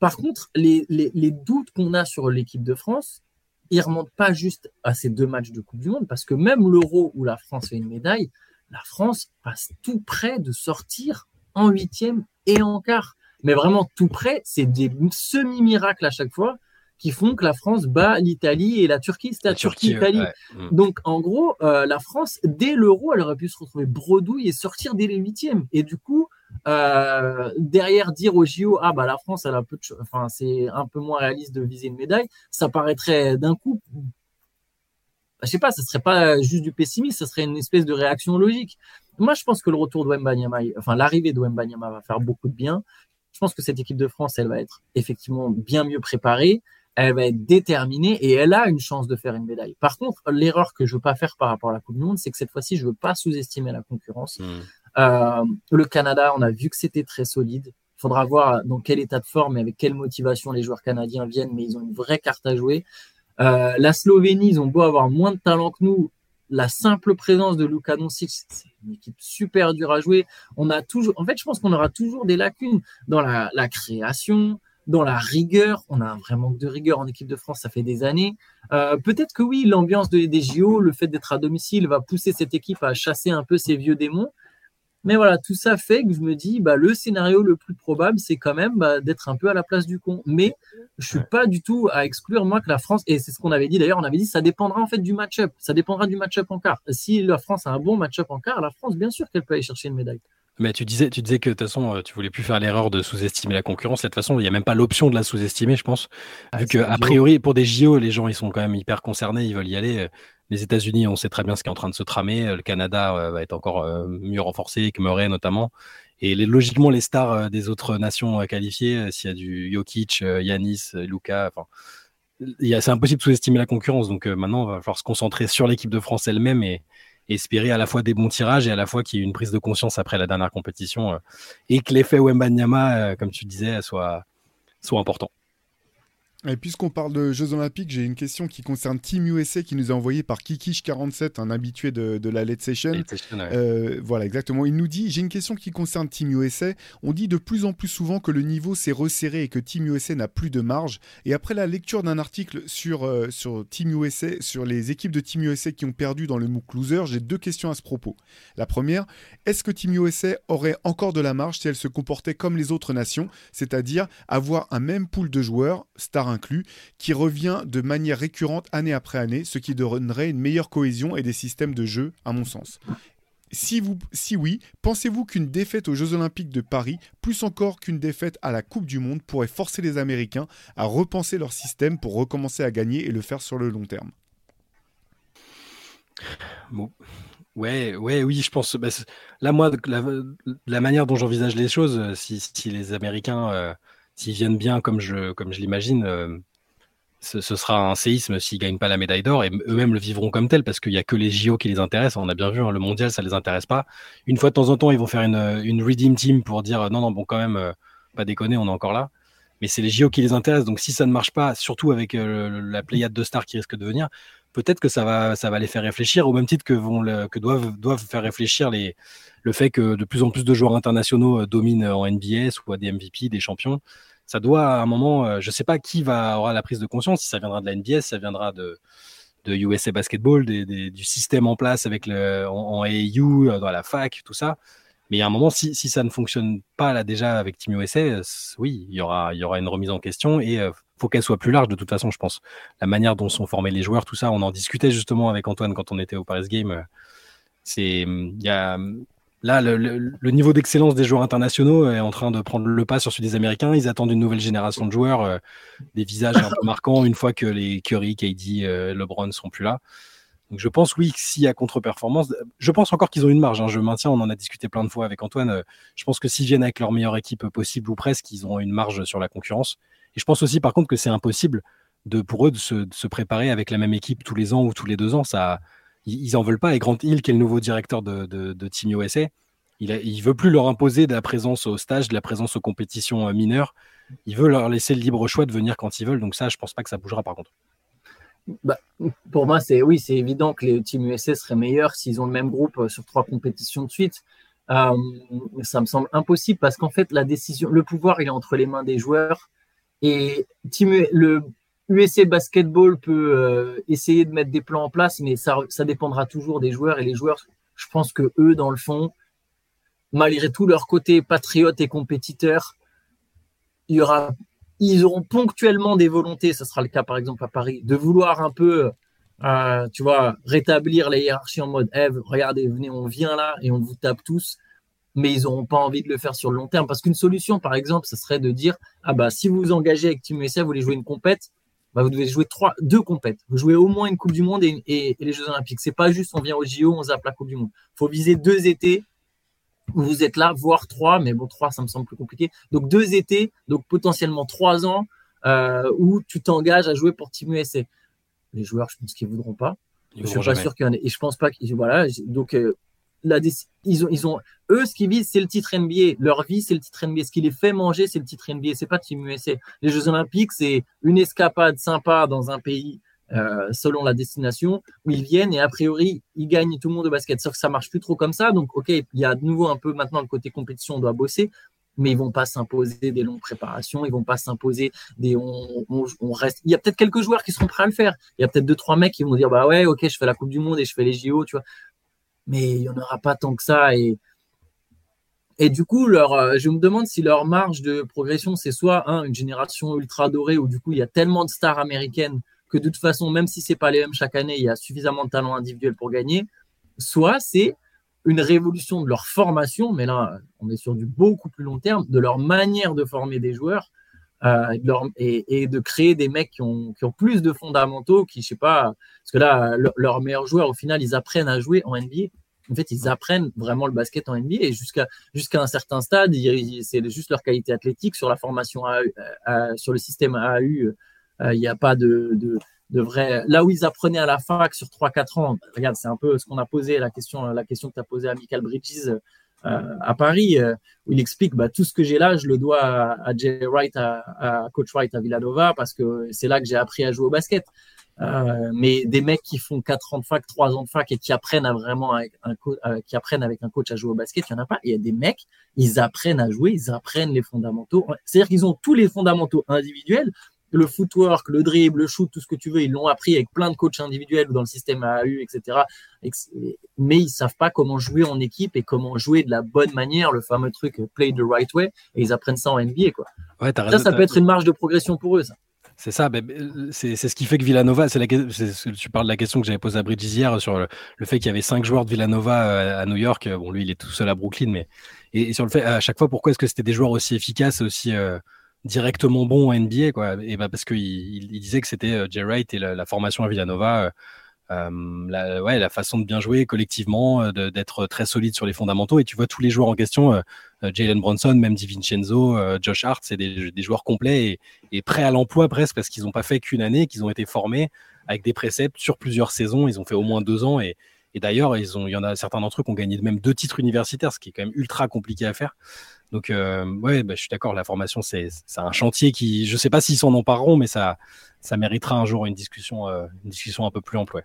[SPEAKER 1] Par contre, les doutes qu'on a sur l'équipe de France, il remonte pas juste à ces deux matchs de Coupe du Monde, parce que même l'Euro où la France fait une médaille, la France passe tout près de sortir en huitième et en quart. Mais vraiment tout près, c'est des semi-miracles à chaque fois qui font que la France bat l'Italie et la Turquie, c'était la, Turquie-Italie. Mm. Donc en gros, euh, la France, dès l'euro, elle aurait pu se retrouver bredouille et sortir dès les huitièmes. Et du coup, euh, derrière dire au JO, ah bah la France, elle a peu de enfin c'est un peu moins réaliste de viser une médaille, ça paraîtrait d'un coup, je sais pas, ça serait pas juste du pessimisme, ça serait une espèce de réaction logique. Moi, je pense que le retour de Wembanyama, enfin l'arrivée de Wembanyama va faire beaucoup de bien. Je pense que cette équipe de France, elle va être effectivement bien mieux préparée elle va être déterminée et elle a une chance de faire une médaille. Par contre, l'erreur que je veux pas faire par rapport à la Coupe du Monde, c'est que cette fois-ci, je veux pas sous-estimer la concurrence. Hmm. Euh, le Canada, on a vu que c'était très solide. Il faudra voir dans quel état de forme et avec quelle motivation les joueurs canadiens viennent, mais ils ont une vraie carte à jouer. Euh, la Slovénie, ils ont beau avoir moins de talent que nous, la simple présence de Luka Doncic, c'est une équipe super dure à jouer. On a toujours, en fait, je pense qu'on aura toujours des lacunes dans la, création, dans la rigueur. On a un vrai manque de rigueur en équipe de France, ça fait des années. Euh, peut-être que oui, l'ambiance des JO, le fait d'être à domicile va pousser cette équipe à chasser un peu ses vieux démons. Mais voilà, tout ça fait que je me dis, bah, le scénario le plus probable, c'est quand même bah, d'être un peu à la place du con. Mais je suis pas du tout à exclure, moi, que la France, et c'est ce qu'on avait dit d'ailleurs, on avait dit, ça dépendra en fait du match-up. Ça dépendra du match-up en quart. Si la France a un bon match-up en quart, la France, bien sûr qu'elle peut aller chercher une médaille.
[SPEAKER 2] Mais tu disais, tu disais que de toute façon, euh, tu voulais plus faire l'erreur de sous-estimer la concurrence. De toute façon, il n'y a même pas l'option de la sous-estimer, je pense. Ah, vu que, a priori, pour des JO, les gens, ils sont quand même hyper concernés, ils veulent y aller. Les États-Unis, on sait très bien ce qui est en train de se tramer. Le Canada euh, va être encore euh, mieux renforcé, que Murray notamment. Et logiquement, les stars des autres nations qualifiées, s'il y a du Jokic, Yanis, Luka, enfin, c'est impossible de sous-estimer la concurrence. Donc maintenant, il va falloir se concentrer sur l'équipe de France elle-même et, espérer à la fois des bons tirages et à la fois qu'il y ait une prise de conscience après la dernière compétition euh, et que l'effet Wembanyama, euh, comme tu disais, soit, soit important.
[SPEAKER 3] Et puisqu'on parle de Jeux Olympiques, j'ai une question qui concerne Team USA qui nous est envoyée par Kikish47, un habitué de, la Late Session. Euh, voilà, exactement. Il nous dit J'ai une question qui concerne Team USA. On dit de plus en plus souvent que le niveau s'est resserré et que Team USA n'a plus de marge. Et après la lecture d'un article sur, euh, sur Team USA, sur les équipes de Team USA qui ont perdu dans le MOOC Loser, j'ai deux questions à ce propos. La première est-ce que Team USA aurait encore de la marge si elle se comportait comme les autres nations, c'est-à-dire avoir un même pool de joueurs, star inclus, qui revient de manière récurrente année après année, ce qui donnerait une meilleure cohésion et des systèmes de jeu, à mon sens. Si, vous, si oui, pensez-vous qu'une défaite aux Jeux Olympiques de Paris, plus encore qu'une défaite à la Coupe du Monde, pourrait forcer les Américains à repenser leur système pour recommencer à gagner et le faire sur le long terme?
[SPEAKER 2] Ouais, ouais, oui, je pense. Bah, là, moi, la, manière dont j'envisage les choses, euh, si, les Américains euh, s'ils viennent bien comme je, l'imagine, euh, ce, sera un séisme s'ils gagnent pas la médaille d'or et eux-mêmes le vivront comme tel parce qu'il y a que les JO qui les intéressent. On a bien vu, hein, le mondial, ça les intéresse pas. Une fois de temps en temps, ils vont faire une, redeem team pour dire non, non, bon, quand même, euh, pas déconner, on est encore là. Mais c'est les JO qui les intéressent. Donc si ça ne marche pas, surtout avec euh, la pléiade de stars qui risque de venir, peut-être que ça va, ça va les faire réfléchir au même titre que, vont que doivent, doivent faire réfléchir les, le fait que de plus en plus de joueurs internationaux dominent en NBA, soit des MVP, des champions ça doit à un moment, euh, je ne sais pas qui va aura la prise de conscience, si ça viendra de la NBS, ça viendra de, de USA Basketball, du système en place avec le, en, euh, dans la fac, tout ça. Mais a un moment, si, si ça ne fonctionne pas là déjà avec Team USA, euh, oui, il y aura, y aura une remise en question et faut qu'elle soit plus large de toute façon, je pense. La manière dont sont formés les joueurs, tout ça, on en discutait justement avec Antoine quand on était au Paris Game. C'est, il y a, Là, le, niveau d'excellence des joueurs internationaux est en train de prendre le pas sur celui des Américains. Ils attendent une nouvelle génération de joueurs, euh, des visages un peu marquants une fois que les Curry, KD, euh, LeBron sont plus là. Donc je pense, oui, s'il y a contre-performance, je pense encore qu'ils ont une marge. Hein. Je maintiens, on en a discuté plein de fois avec Antoine. Euh, je pense que s'ils viennent avec leur meilleure équipe possible ou presque, ils ont une marge sur la concurrence. Et je pense aussi, par contre, que c'est impossible pour eux de se, préparer avec la même équipe tous les ans ou tous les deux ans. Ça, ils, en veulent pas. Et Grant Hill, qui est le nouveau directeur de, Team USA, il, ne veut plus leur imposer de la présence au stage, de la présence aux compétitions euh, mineures. Il veut leur laisser le libre choix de venir quand ils veulent. Donc ça, je pense pas que ça bougera par contre.
[SPEAKER 1] Bah, pour moi, c'est oui, c'est évident que les Team USA seraient meilleurs s'ils ont le même groupe euh, sur trois compétitions de suite. Euh, ça me semble impossible parce qu'en fait, la décision, le pouvoir, il est entre les mains des joueurs. Et le, USA Basketball peut euh, essayer de mettre des plans en place, mais ça, dépendra toujours des joueurs. Et les joueurs, je pense que eux, dans le fond, malgré tout leur côté patriote et compétiteur, il y aura, ils auront ponctuellement des volontés, ce sera le cas par exemple à Paris, de vouloir un peu, euh, tu vois, rétablir les hiérarchies en mode, Eve, regardez, venez, on vient là et on vous tape tous. Mais ils n'auront pas envie de le faire sur le long terme. Parce qu'une solution, par exemple, ce serait de dire, ah bah, si vous vous engagez avec Team USA, vous voulez jouer une compète, bah, vous devez jouer trois, deux compètes. Vous jouez au moins une Coupe du Monde et, les Jeux Olympiques. C'est pas juste on vient au JO, on zappe la Coupe du Monde. faut viser deux étés où vous êtes là, voire trois, mais bon, trois, ça me semble plus compliqué. Donc deux étés, donc potentiellement trois ans euh, où tu t'engages à jouer pour Team USA. Les joueurs, je pense qu'ils voudront pas. je suis pas sûr qu'il y en ait. Et je pense pas qu'ils. Voilà. Donc, euh, ils eux, ce qu'ils visent, c'est le titre NBA. Leur vie, c'est le titre NBA. Ce qui les fait manger, c'est le titre NBA. C'est pas Team USA. Les Jeux Olympiques, c'est une escapade sympa dans un pays euh, selon la destination où ils viennent et a priori ils gagnent tout le monde au basket. Sauf que ça marche plus trop comme ça. Donc ok, il y a de nouveau un peu maintenant le côté compétition, on doit bosser, mais ils vont pas s'imposer des longues préparations, ils vont pas s'imposer des on, on, reste. Il y a peut-être quelques joueurs qui seront prêts à le faire. Il y a peut-être deux trois mecs qui vont dire bah ouais ok je fais la Coupe du Monde et je fais les JO, tu vois mais il n'y en aura pas tant que ça. Et, et du coup, leur, euh, je me demande si leur marge de progression, c'est soit une génération ultra dorée où du coup, il y a tellement de stars américaines que de toute façon, même si c'est pas les mêmes chaque année, il y a suffisamment de talent individuel pour gagner. Soit c'est une révolution de leur formation, mais là, on est sur du beaucoup plus long terme, de leur manière de former des joueurs euh, et, de créer des mecs qui ont, qui ont, plus de fondamentaux, qui, je sais pas, parce que là, leurs meilleurs joueurs, au final, ils apprennent à jouer en NBA. En fait, ils apprennent vraiment le basket en NBA et jusqu'à jusqu'à un certain stade, c'est juste leur qualité athlétique sur la formation AAU, sur le système AAU. Euh, il n'y a pas de, de, vrai. Là où ils apprenaient à la fac sur 3-4 ans, regarde, c'est un peu ce qu'on a posé, la question, la question que tu as posée à Michael Bridges euh, à Paris, euh, où il explique bah, tout ce que j'ai là, je le dois à, Jay Wright, à, Coach Wright à Villanova, parce que c'est là que j'ai appris à jouer au basket. Euh, mais des mecs qui font 4 ans de fac, 3 ans de fac et qui apprennent à vraiment avec un qui apprennent avec un coach à jouer au basket, il y en a pas. Il y a des mecs, ils apprennent à jouer, ils apprennent les fondamentaux. C'est-à-dire qu'ils ont tous les fondamentaux individuels, le footwork, le dribble, le shoot, tout ce que tu veux, ils l'ont appris avec plein de coachs individuels ou dans le système AAU, etc. Mais ils savent pas comment jouer en équipe et comment jouer de la bonne manière, le fameux truc play the right way, et ils apprennent ça en NBA, quoi. ça, ça peut être une marge de progression pour eux, ça.
[SPEAKER 2] C'est ça, c'est ce qui fait que Villanova, c'est tu parles de la question que j'avais posée à Bridges hier sur le, fait qu'il y avait cinq joueurs de Villanova euh, à New York. Bon, lui, il est tout seul à Brooklyn, mais et, sur le fait à chaque fois, pourquoi est-ce que c'était des joueurs aussi efficaces, aussi euh, directement bon en NBA, quoi. Et bah parce qu'il il, disait que c'était euh, Jay Wright et la, formation à Villanova, euh, euh, la, ouais, la façon de bien jouer collectivement, d'être très solide sur les fondamentaux. Et tu vois tous les joueurs en question, Jalen Bronson, même DiVincenzo, Josh Hart, c'est des, des, joueurs complets et, prêts à l'emploi presque parce qu'ils n'ont pas fait qu'une année, qu'ils ont été formés avec des préceptes sur plusieurs saisons. Ils ont fait au moins deux ans et, et d'ailleurs, ils ont, il y en a certains d'entre eux qui ont gagné même deux titres universitaires, ce qui est quand même ultra compliqué à faire. Donc, euh, ouais, bah, je suis d'accord, la formation, c'est un chantier qui, je sais pas s'ils s'en empareront, mais ça, ça méritera un jour une discussion, euh, une discussion un peu plus ample.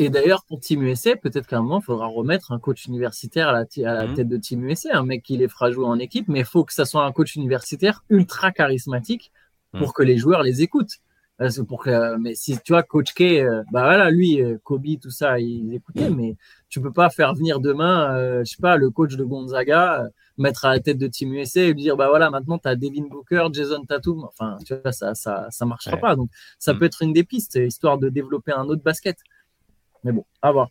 [SPEAKER 1] Et d'ailleurs, pour Team USA, peut-être qu'à un moment, il faudra remettre un coach universitaire à la, à la mhm. tête de Team USA, un mec qui les fera jouer en équipe, mais il faut que ça soit un coach universitaire ultra charismatique pour mhm. que les joueurs les écoutent. Pour que, mais si tu vois, Coach K, euh, bah voilà, lui, Kobe, tout ça, il écoutait, mais tu peux pas faire venir demain, je sais pas, le coach de Gonzaga, mettre à la tête de Team USA et lui dire bah voilà maintenant tu as Devin Booker, Jason Tatum, enfin tu vois ça ça ça marchera pas donc ça mm. peut être une des pistes histoire de développer un autre basket. Mais bon, à voir.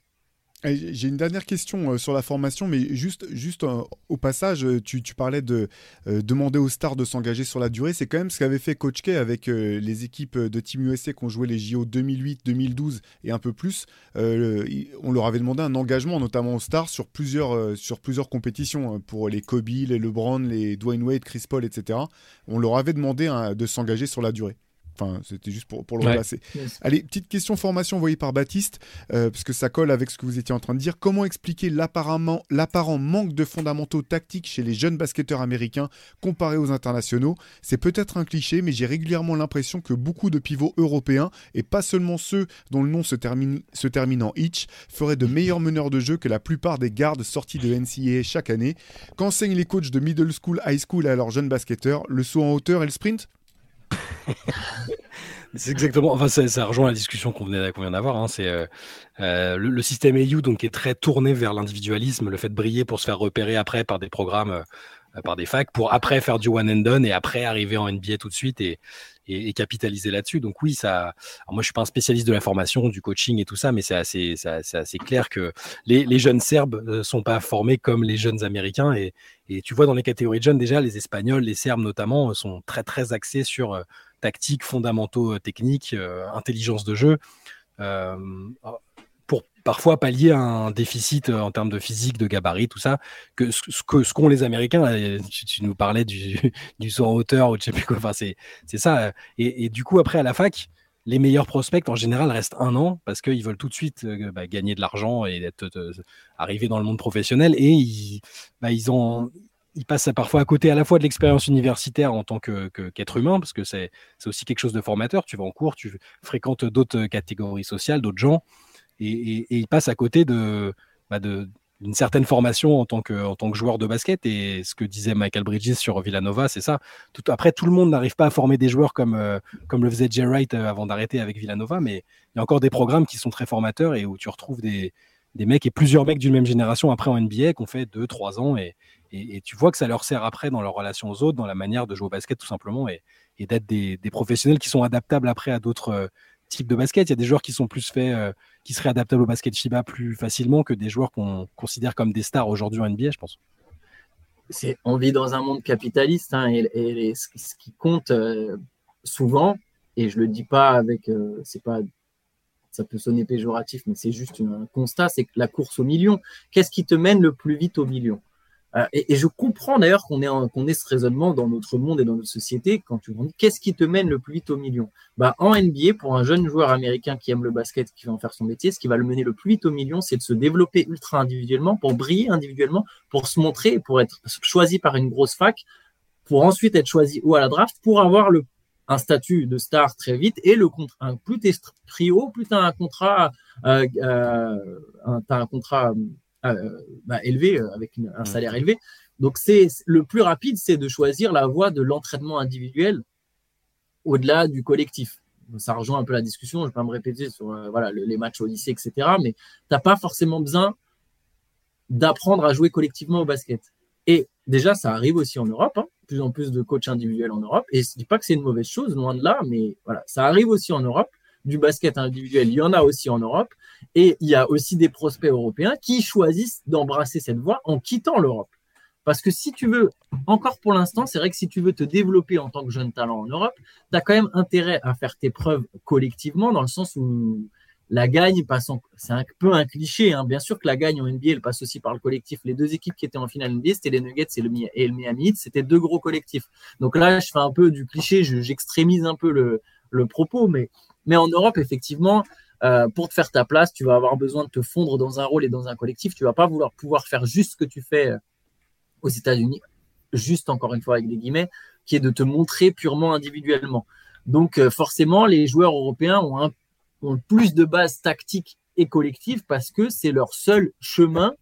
[SPEAKER 3] J'ai une dernière question euh, sur la formation, mais juste, juste euh, au passage, euh, tu, parlais de demander aux stars de s'engager sur la durée. C'est quand même ce qu'avait fait Coach K avec les équipes de Team USA qui ont joué les JO 2008, 2012 et un peu plus. on leur avait demandé un engagement, notamment aux stars, sur plusieurs, sur plusieurs compétitions hein, pour les Kobe, les LeBron, les Dwayne Wade, Chris Paul, etc. On leur avait demandé hein, de s'engager sur la durée. Enfin, c'était juste pour, pour le remplacer. Allez, petite question formation envoyée par Baptiste, euh, parce que ça colle avec ce que vous étiez en train de dire. Comment expliquer l'apparent manque de fondamentaux tactiques chez les jeunes basketteurs américains comparés aux internationaux? C'est peut-être un cliché, mais j'ai régulièrement l'impression que beaucoup de pivots européens, et pas seulement ceux dont le nom se termine, se termine en itch, feraient de meilleurs meneurs de jeu que la plupart des gardes sortis de NCAA chaque année. Qu'enseignent les coachs de middle school, high school à leurs jeunes basketteurs? Le saut en hauteur et le sprint?
[SPEAKER 2] c'est exactement. Enfin, ça, rejoint la discussion qu'on vient d'avoir. Hein, c'est euh, euh, le, système EU donc est très tourné vers l'individualisme, le fait de briller pour se faire repérer après par des programmes, euh, par des facs, pour après faire du one and done et après arriver en NBA tout de suite et, et, capitaliser là-dessus. Donc oui, ça. moi, je suis pas un spécialiste de la formation, du coaching et tout ça, mais c'est assez, assez, clair que les, jeunes Serbes ne sont pas formés comme les jeunes Américains. Et, tu vois dans les catégories de jeunes déjà, les Espagnols, les Serbes notamment, sont très très axés sur euh, tactique, fondamentaux euh, techniques, euh, intelligence de jeu parfois pallier un déficit euh, en termes de physique, de gabarit, tout ça, que ce qu'ont ce les Américains. Tu, nous parlais du, du saut en hauteur ou je sais plus quoi. Enfin, c'est ça. Et, du coup, après, à la fac, les meilleurs prospects, en général, restent un an parce qu'ils veulent tout de suite euh, bah, gagner de l'argent et être, euh, arriver dans le monde professionnel. Et ils, bah, ils ont ils passent parfois à côté à la fois de l'expérience universitaire en tant qu'être humain, parce que c'est aussi quelque chose de formateur. Tu vas en cours, tu fréquentes d'autres catégories sociales, d'autres gens et, il passe à côté bah de d'une certaine formation en tant, que, en tant que joueur de basket. Et ce que disait Michael Bridges sur Villanova, c'est ça. Après, tout le monde n'arrive pas à former des joueurs comme, euh, le faisait Jay Wright euh, avant d'arrêter avec Villanova, mais il y a encore des programmes qui sont très formateurs et où tu retrouves des, mecs et plusieurs mecs d'une même génération après en NBA qui ont fait 2-3 ans et, et, tu vois que ça leur sert après dans leur relation aux autres, dans la manière de jouer au basket tout simplement et, et d'être des, des, professionnels qui sont adaptables après à d'autres type de basket. Il y a des joueurs qui sont plus faits, euh, qui seraient adaptables au basket Shiba plus facilement que des joueurs qu'on considère comme des stars aujourd'hui en NBA, je pense.
[SPEAKER 1] On vit dans un monde capitaliste hein, et, ce, qui compte euh, souvent, et je le dis pas avec, euh, c'est pas, ça peut sonner péjoratif, mais c'est juste un constat, c'est que la course au million. Qu'est-ce qui te mène le plus vite au million? Euh, et, je comprends d'ailleurs qu'on ait, ce raisonnement dans notre monde et dans notre société quand tu dis qu'est-ce qui te mène le plus vite au million? Bah, En NBA, pour un jeune joueur américain qui aime le basket, qui veut en faire son métier, ce qui va le mener le plus vite au million, c'est de se développer ultra individuellement pour briller individuellement, pour se montrer, pour être choisi par une grosse fac, pour ensuite être choisi ou à la draft, pour avoir un statut de star très vite et le un, plus t'es pris haut, plus t'as un contrat, euh, euh, as un contrat bah, élevé, euh, avec un mmh. salaire élevé. Donc c'est le plus rapide, c'est de choisir la voie de l'entraînement individuel au-delà du collectif. Ça rejoint un peu la discussion, je ne vais pas me répéter sur euh, voilà, les matchs au lycée, etc. Mais tu n'as pas forcément besoin d'apprendre à jouer collectivement au basket. Et déjà, ça arrive aussi en Europe, hein, plus en plus de coachs individuels en Europe. Et je ne dis pas que c'est une mauvaise chose, loin de là, mais voilà, ça arrive aussi en Europe du basket individuel, il y en a aussi en Europe. Et il y a aussi des prospects européens qui choisissent d'embrasser cette voie en quittant l'Europe. Parce que si tu veux, encore pour l'instant, c'est vrai que si tu veux te développer en tant que jeune talent en Europe, tu as quand même intérêt à faire tes preuves collectivement, dans le sens où la gagne passe C'est un peu un cliché, hein. bien sûr que la gagne en NBA, elle passe aussi par le collectif. Les deux équipes qui étaient en finale NBA, c'était les Nuggets et le, Miami Heat, c'était deux gros collectifs. Donc là, je fais un peu du cliché, j'extrémise un peu le, propos, mais en Europe, effectivement, euh, pour te faire ta place, tu vas avoir besoin de te fondre dans un rôle et dans un collectif. Tu vas pas vouloir pouvoir faire juste ce que tu fais euh, aux États-Unis, juste encore une fois avec des guillemets, qui est de te montrer purement individuellement. Donc euh, forcément, les joueurs européens ont, plus de bases tactiques et collectives parce que c'est leur seul chemin,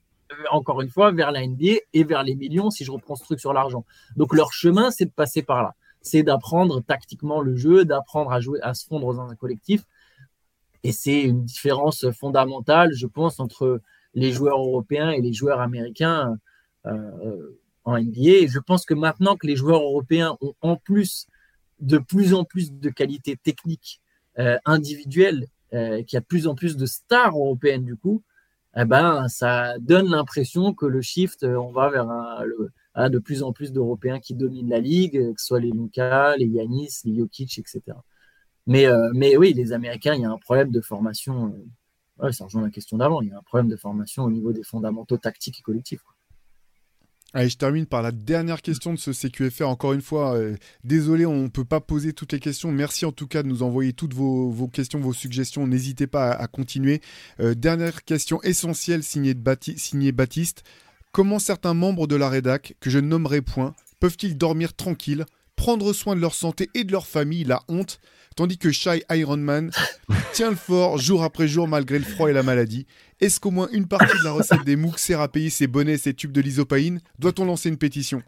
[SPEAKER 1] encore une fois, vers la NBA et vers les millions, si je reprends ce truc sur l'argent. Donc leur chemin, c'est de passer par là c'est d'apprendre tactiquement le jeu, d'apprendre à jouer, à se fondre dans un collectif. Et c'est une différence fondamentale, je pense, entre les joueurs européens et les joueurs américains euh, en NBA. Et je pense que maintenant que les joueurs européens ont en plus de plus en plus de qualités techniques euh, individuelles, euh, qu'il y a de plus en plus de stars européennes du coup, eh ben, ça donne l'impression que le shift, on va vers le, de plus en plus d'Européens qui dominent la ligue, que ce soit les Luka, les Yanis, les Jokic, etc. Mais, euh, mais oui, les Américains, il y a un problème de formation. Euh, ça rejoint la question d'avant. Il y a un problème de formation au niveau des fondamentaux tactiques et collectifs.
[SPEAKER 3] Allez, je termine par la dernière question de ce CQFR. Encore une fois, euh, désolé, on ne peut pas poser toutes les questions. Merci en tout cas de nous envoyer toutes vos, questions, vos suggestions. N'hésitez pas à, continuer. dernière question essentielle signée, signée Baptiste. Comment certains membres de la rédac, que je ne nommerai point, peuvent-ils dormir tranquilles, prendre soin de leur santé et de leur famille, la honte, tandis que Shy Ironman tient le fort jour après jour malgré le froid et la maladie Est-ce qu'au moins une partie de la recette des MOOC sert à payer ses bonnets et ses tubes de l'isopaïne Doit-on lancer une pétition?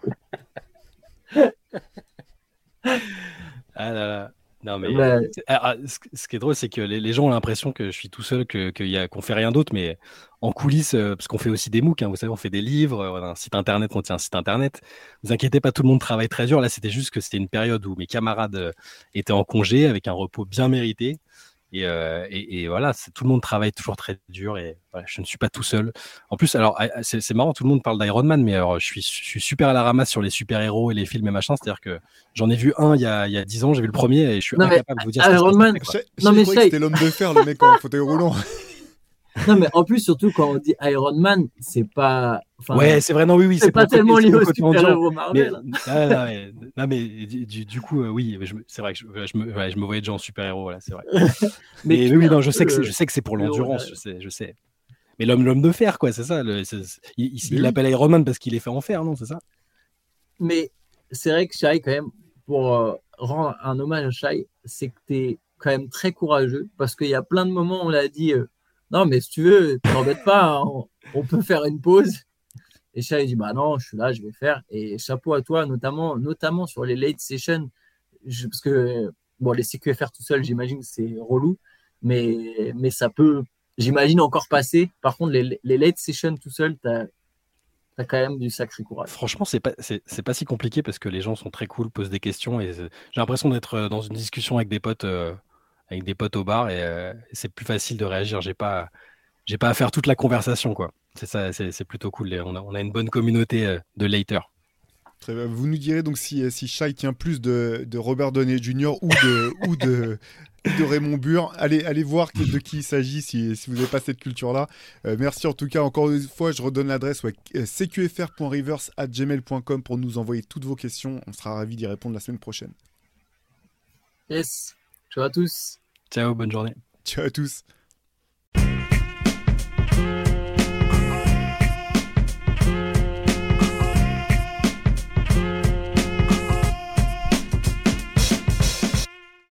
[SPEAKER 2] Ah là là. Non, mais bah, ah, ah, ce qui est drôle, c'est que les, gens ont l'impression que je suis tout seul, qu'on que qu'on fait rien d'autre, mais en coulisses, euh, parce qu'on fait aussi des MOOC, hein, vous savez, on fait des livres, on a un site internet, on tient un site internet. Ne vous inquiétez pas, tout le monde travaille très dur. Là, c'était juste que c'était une période où mes camarades euh, étaient en congé avec un repos bien mérité. Euh, et, voilà, tout le monde travaille toujours très dur et je ne suis pas tout seul. En plus, alors ah, c'est marrant, tout le monde parle d'Iron Man, mais alors je suis, je suis super à la ramasse sur les super-héros et les films et machin. C'est-à-dire que j'en ai vu un il y a, il y a 10 ans, j'ai vu le premier et je suis incapable de vous dire.
[SPEAKER 3] Iron Man, non mais c'était l'homme de fer, le mec en fauteuil roulant?
[SPEAKER 1] Non, mais en plus, surtout quand on dit Iron Man, c'est pas.
[SPEAKER 2] ouais, c'est vrai, non, oui, oui.
[SPEAKER 1] C'est pas tellement lié au super-héros Marvel.
[SPEAKER 2] Mais, non, mais du, coup, euh, oui, c'est vrai que je, je, me, je, me, voyais déjà en super-héros, voilà, c'est vrai. mais, oui, non, je sais que c'est pour l'endurance, je sais, je sais. Mais l'homme l'homme de fer, quoi, c'est ça. il l'appelle Iron Man parce qu'il est fait en fer, non, c'est ça?
[SPEAKER 1] Mais c'est vrai que Shai, quand même, pour euh, rendre un hommage à Shai, c'est que tu es quand même très courageux parce qu'il y a plein de moments où on l'a dit. Euh, non, mais si tu veux, t'embête pas, hein, on, peut faire une pause. Et Shai dit, bah non, je suis là, je vais faire. Et chapeau à toi, notamment, notamment sur les late sessions, parce que bon, les CQFR tout seul, j'imagine c'est relou, mais, mais ça peut, j'imagine, encore passer. Par contre, les, late sessions tout seul, tu as, quand même du sacré courage.
[SPEAKER 2] Franchement, c'est pas, c'est, pas si compliqué parce que les gens sont très cool, posent des questions et j'ai l'impression d'être dans une discussion avec des potes euh, avec des potes au bar et euh, c'est plus facile de réagir. J'ai pas, j'ai pas à faire toute la conversation, quoi. C'est ça, c'est plutôt cool. On a, on a, une bonne communauté euh, de later.
[SPEAKER 3] Vous nous direz donc si, euh, si Shai tient plus de, de Robert Downey Jr. ou de, ou de, de Raymond Burr. Allez, allez voir de qui il s'agit si, si, vous n'avez pas cette culture-là. merci en tout cas. Encore une fois, je redonne l'adresse ouais, cqfr.reverse.gmail.com pour nous envoyer toutes vos questions. On sera ravis d'y répondre la semaine prochaine.
[SPEAKER 1] Yes. Ciao à tous.
[SPEAKER 2] Ciao, bonne journée.
[SPEAKER 3] Ciao à tous.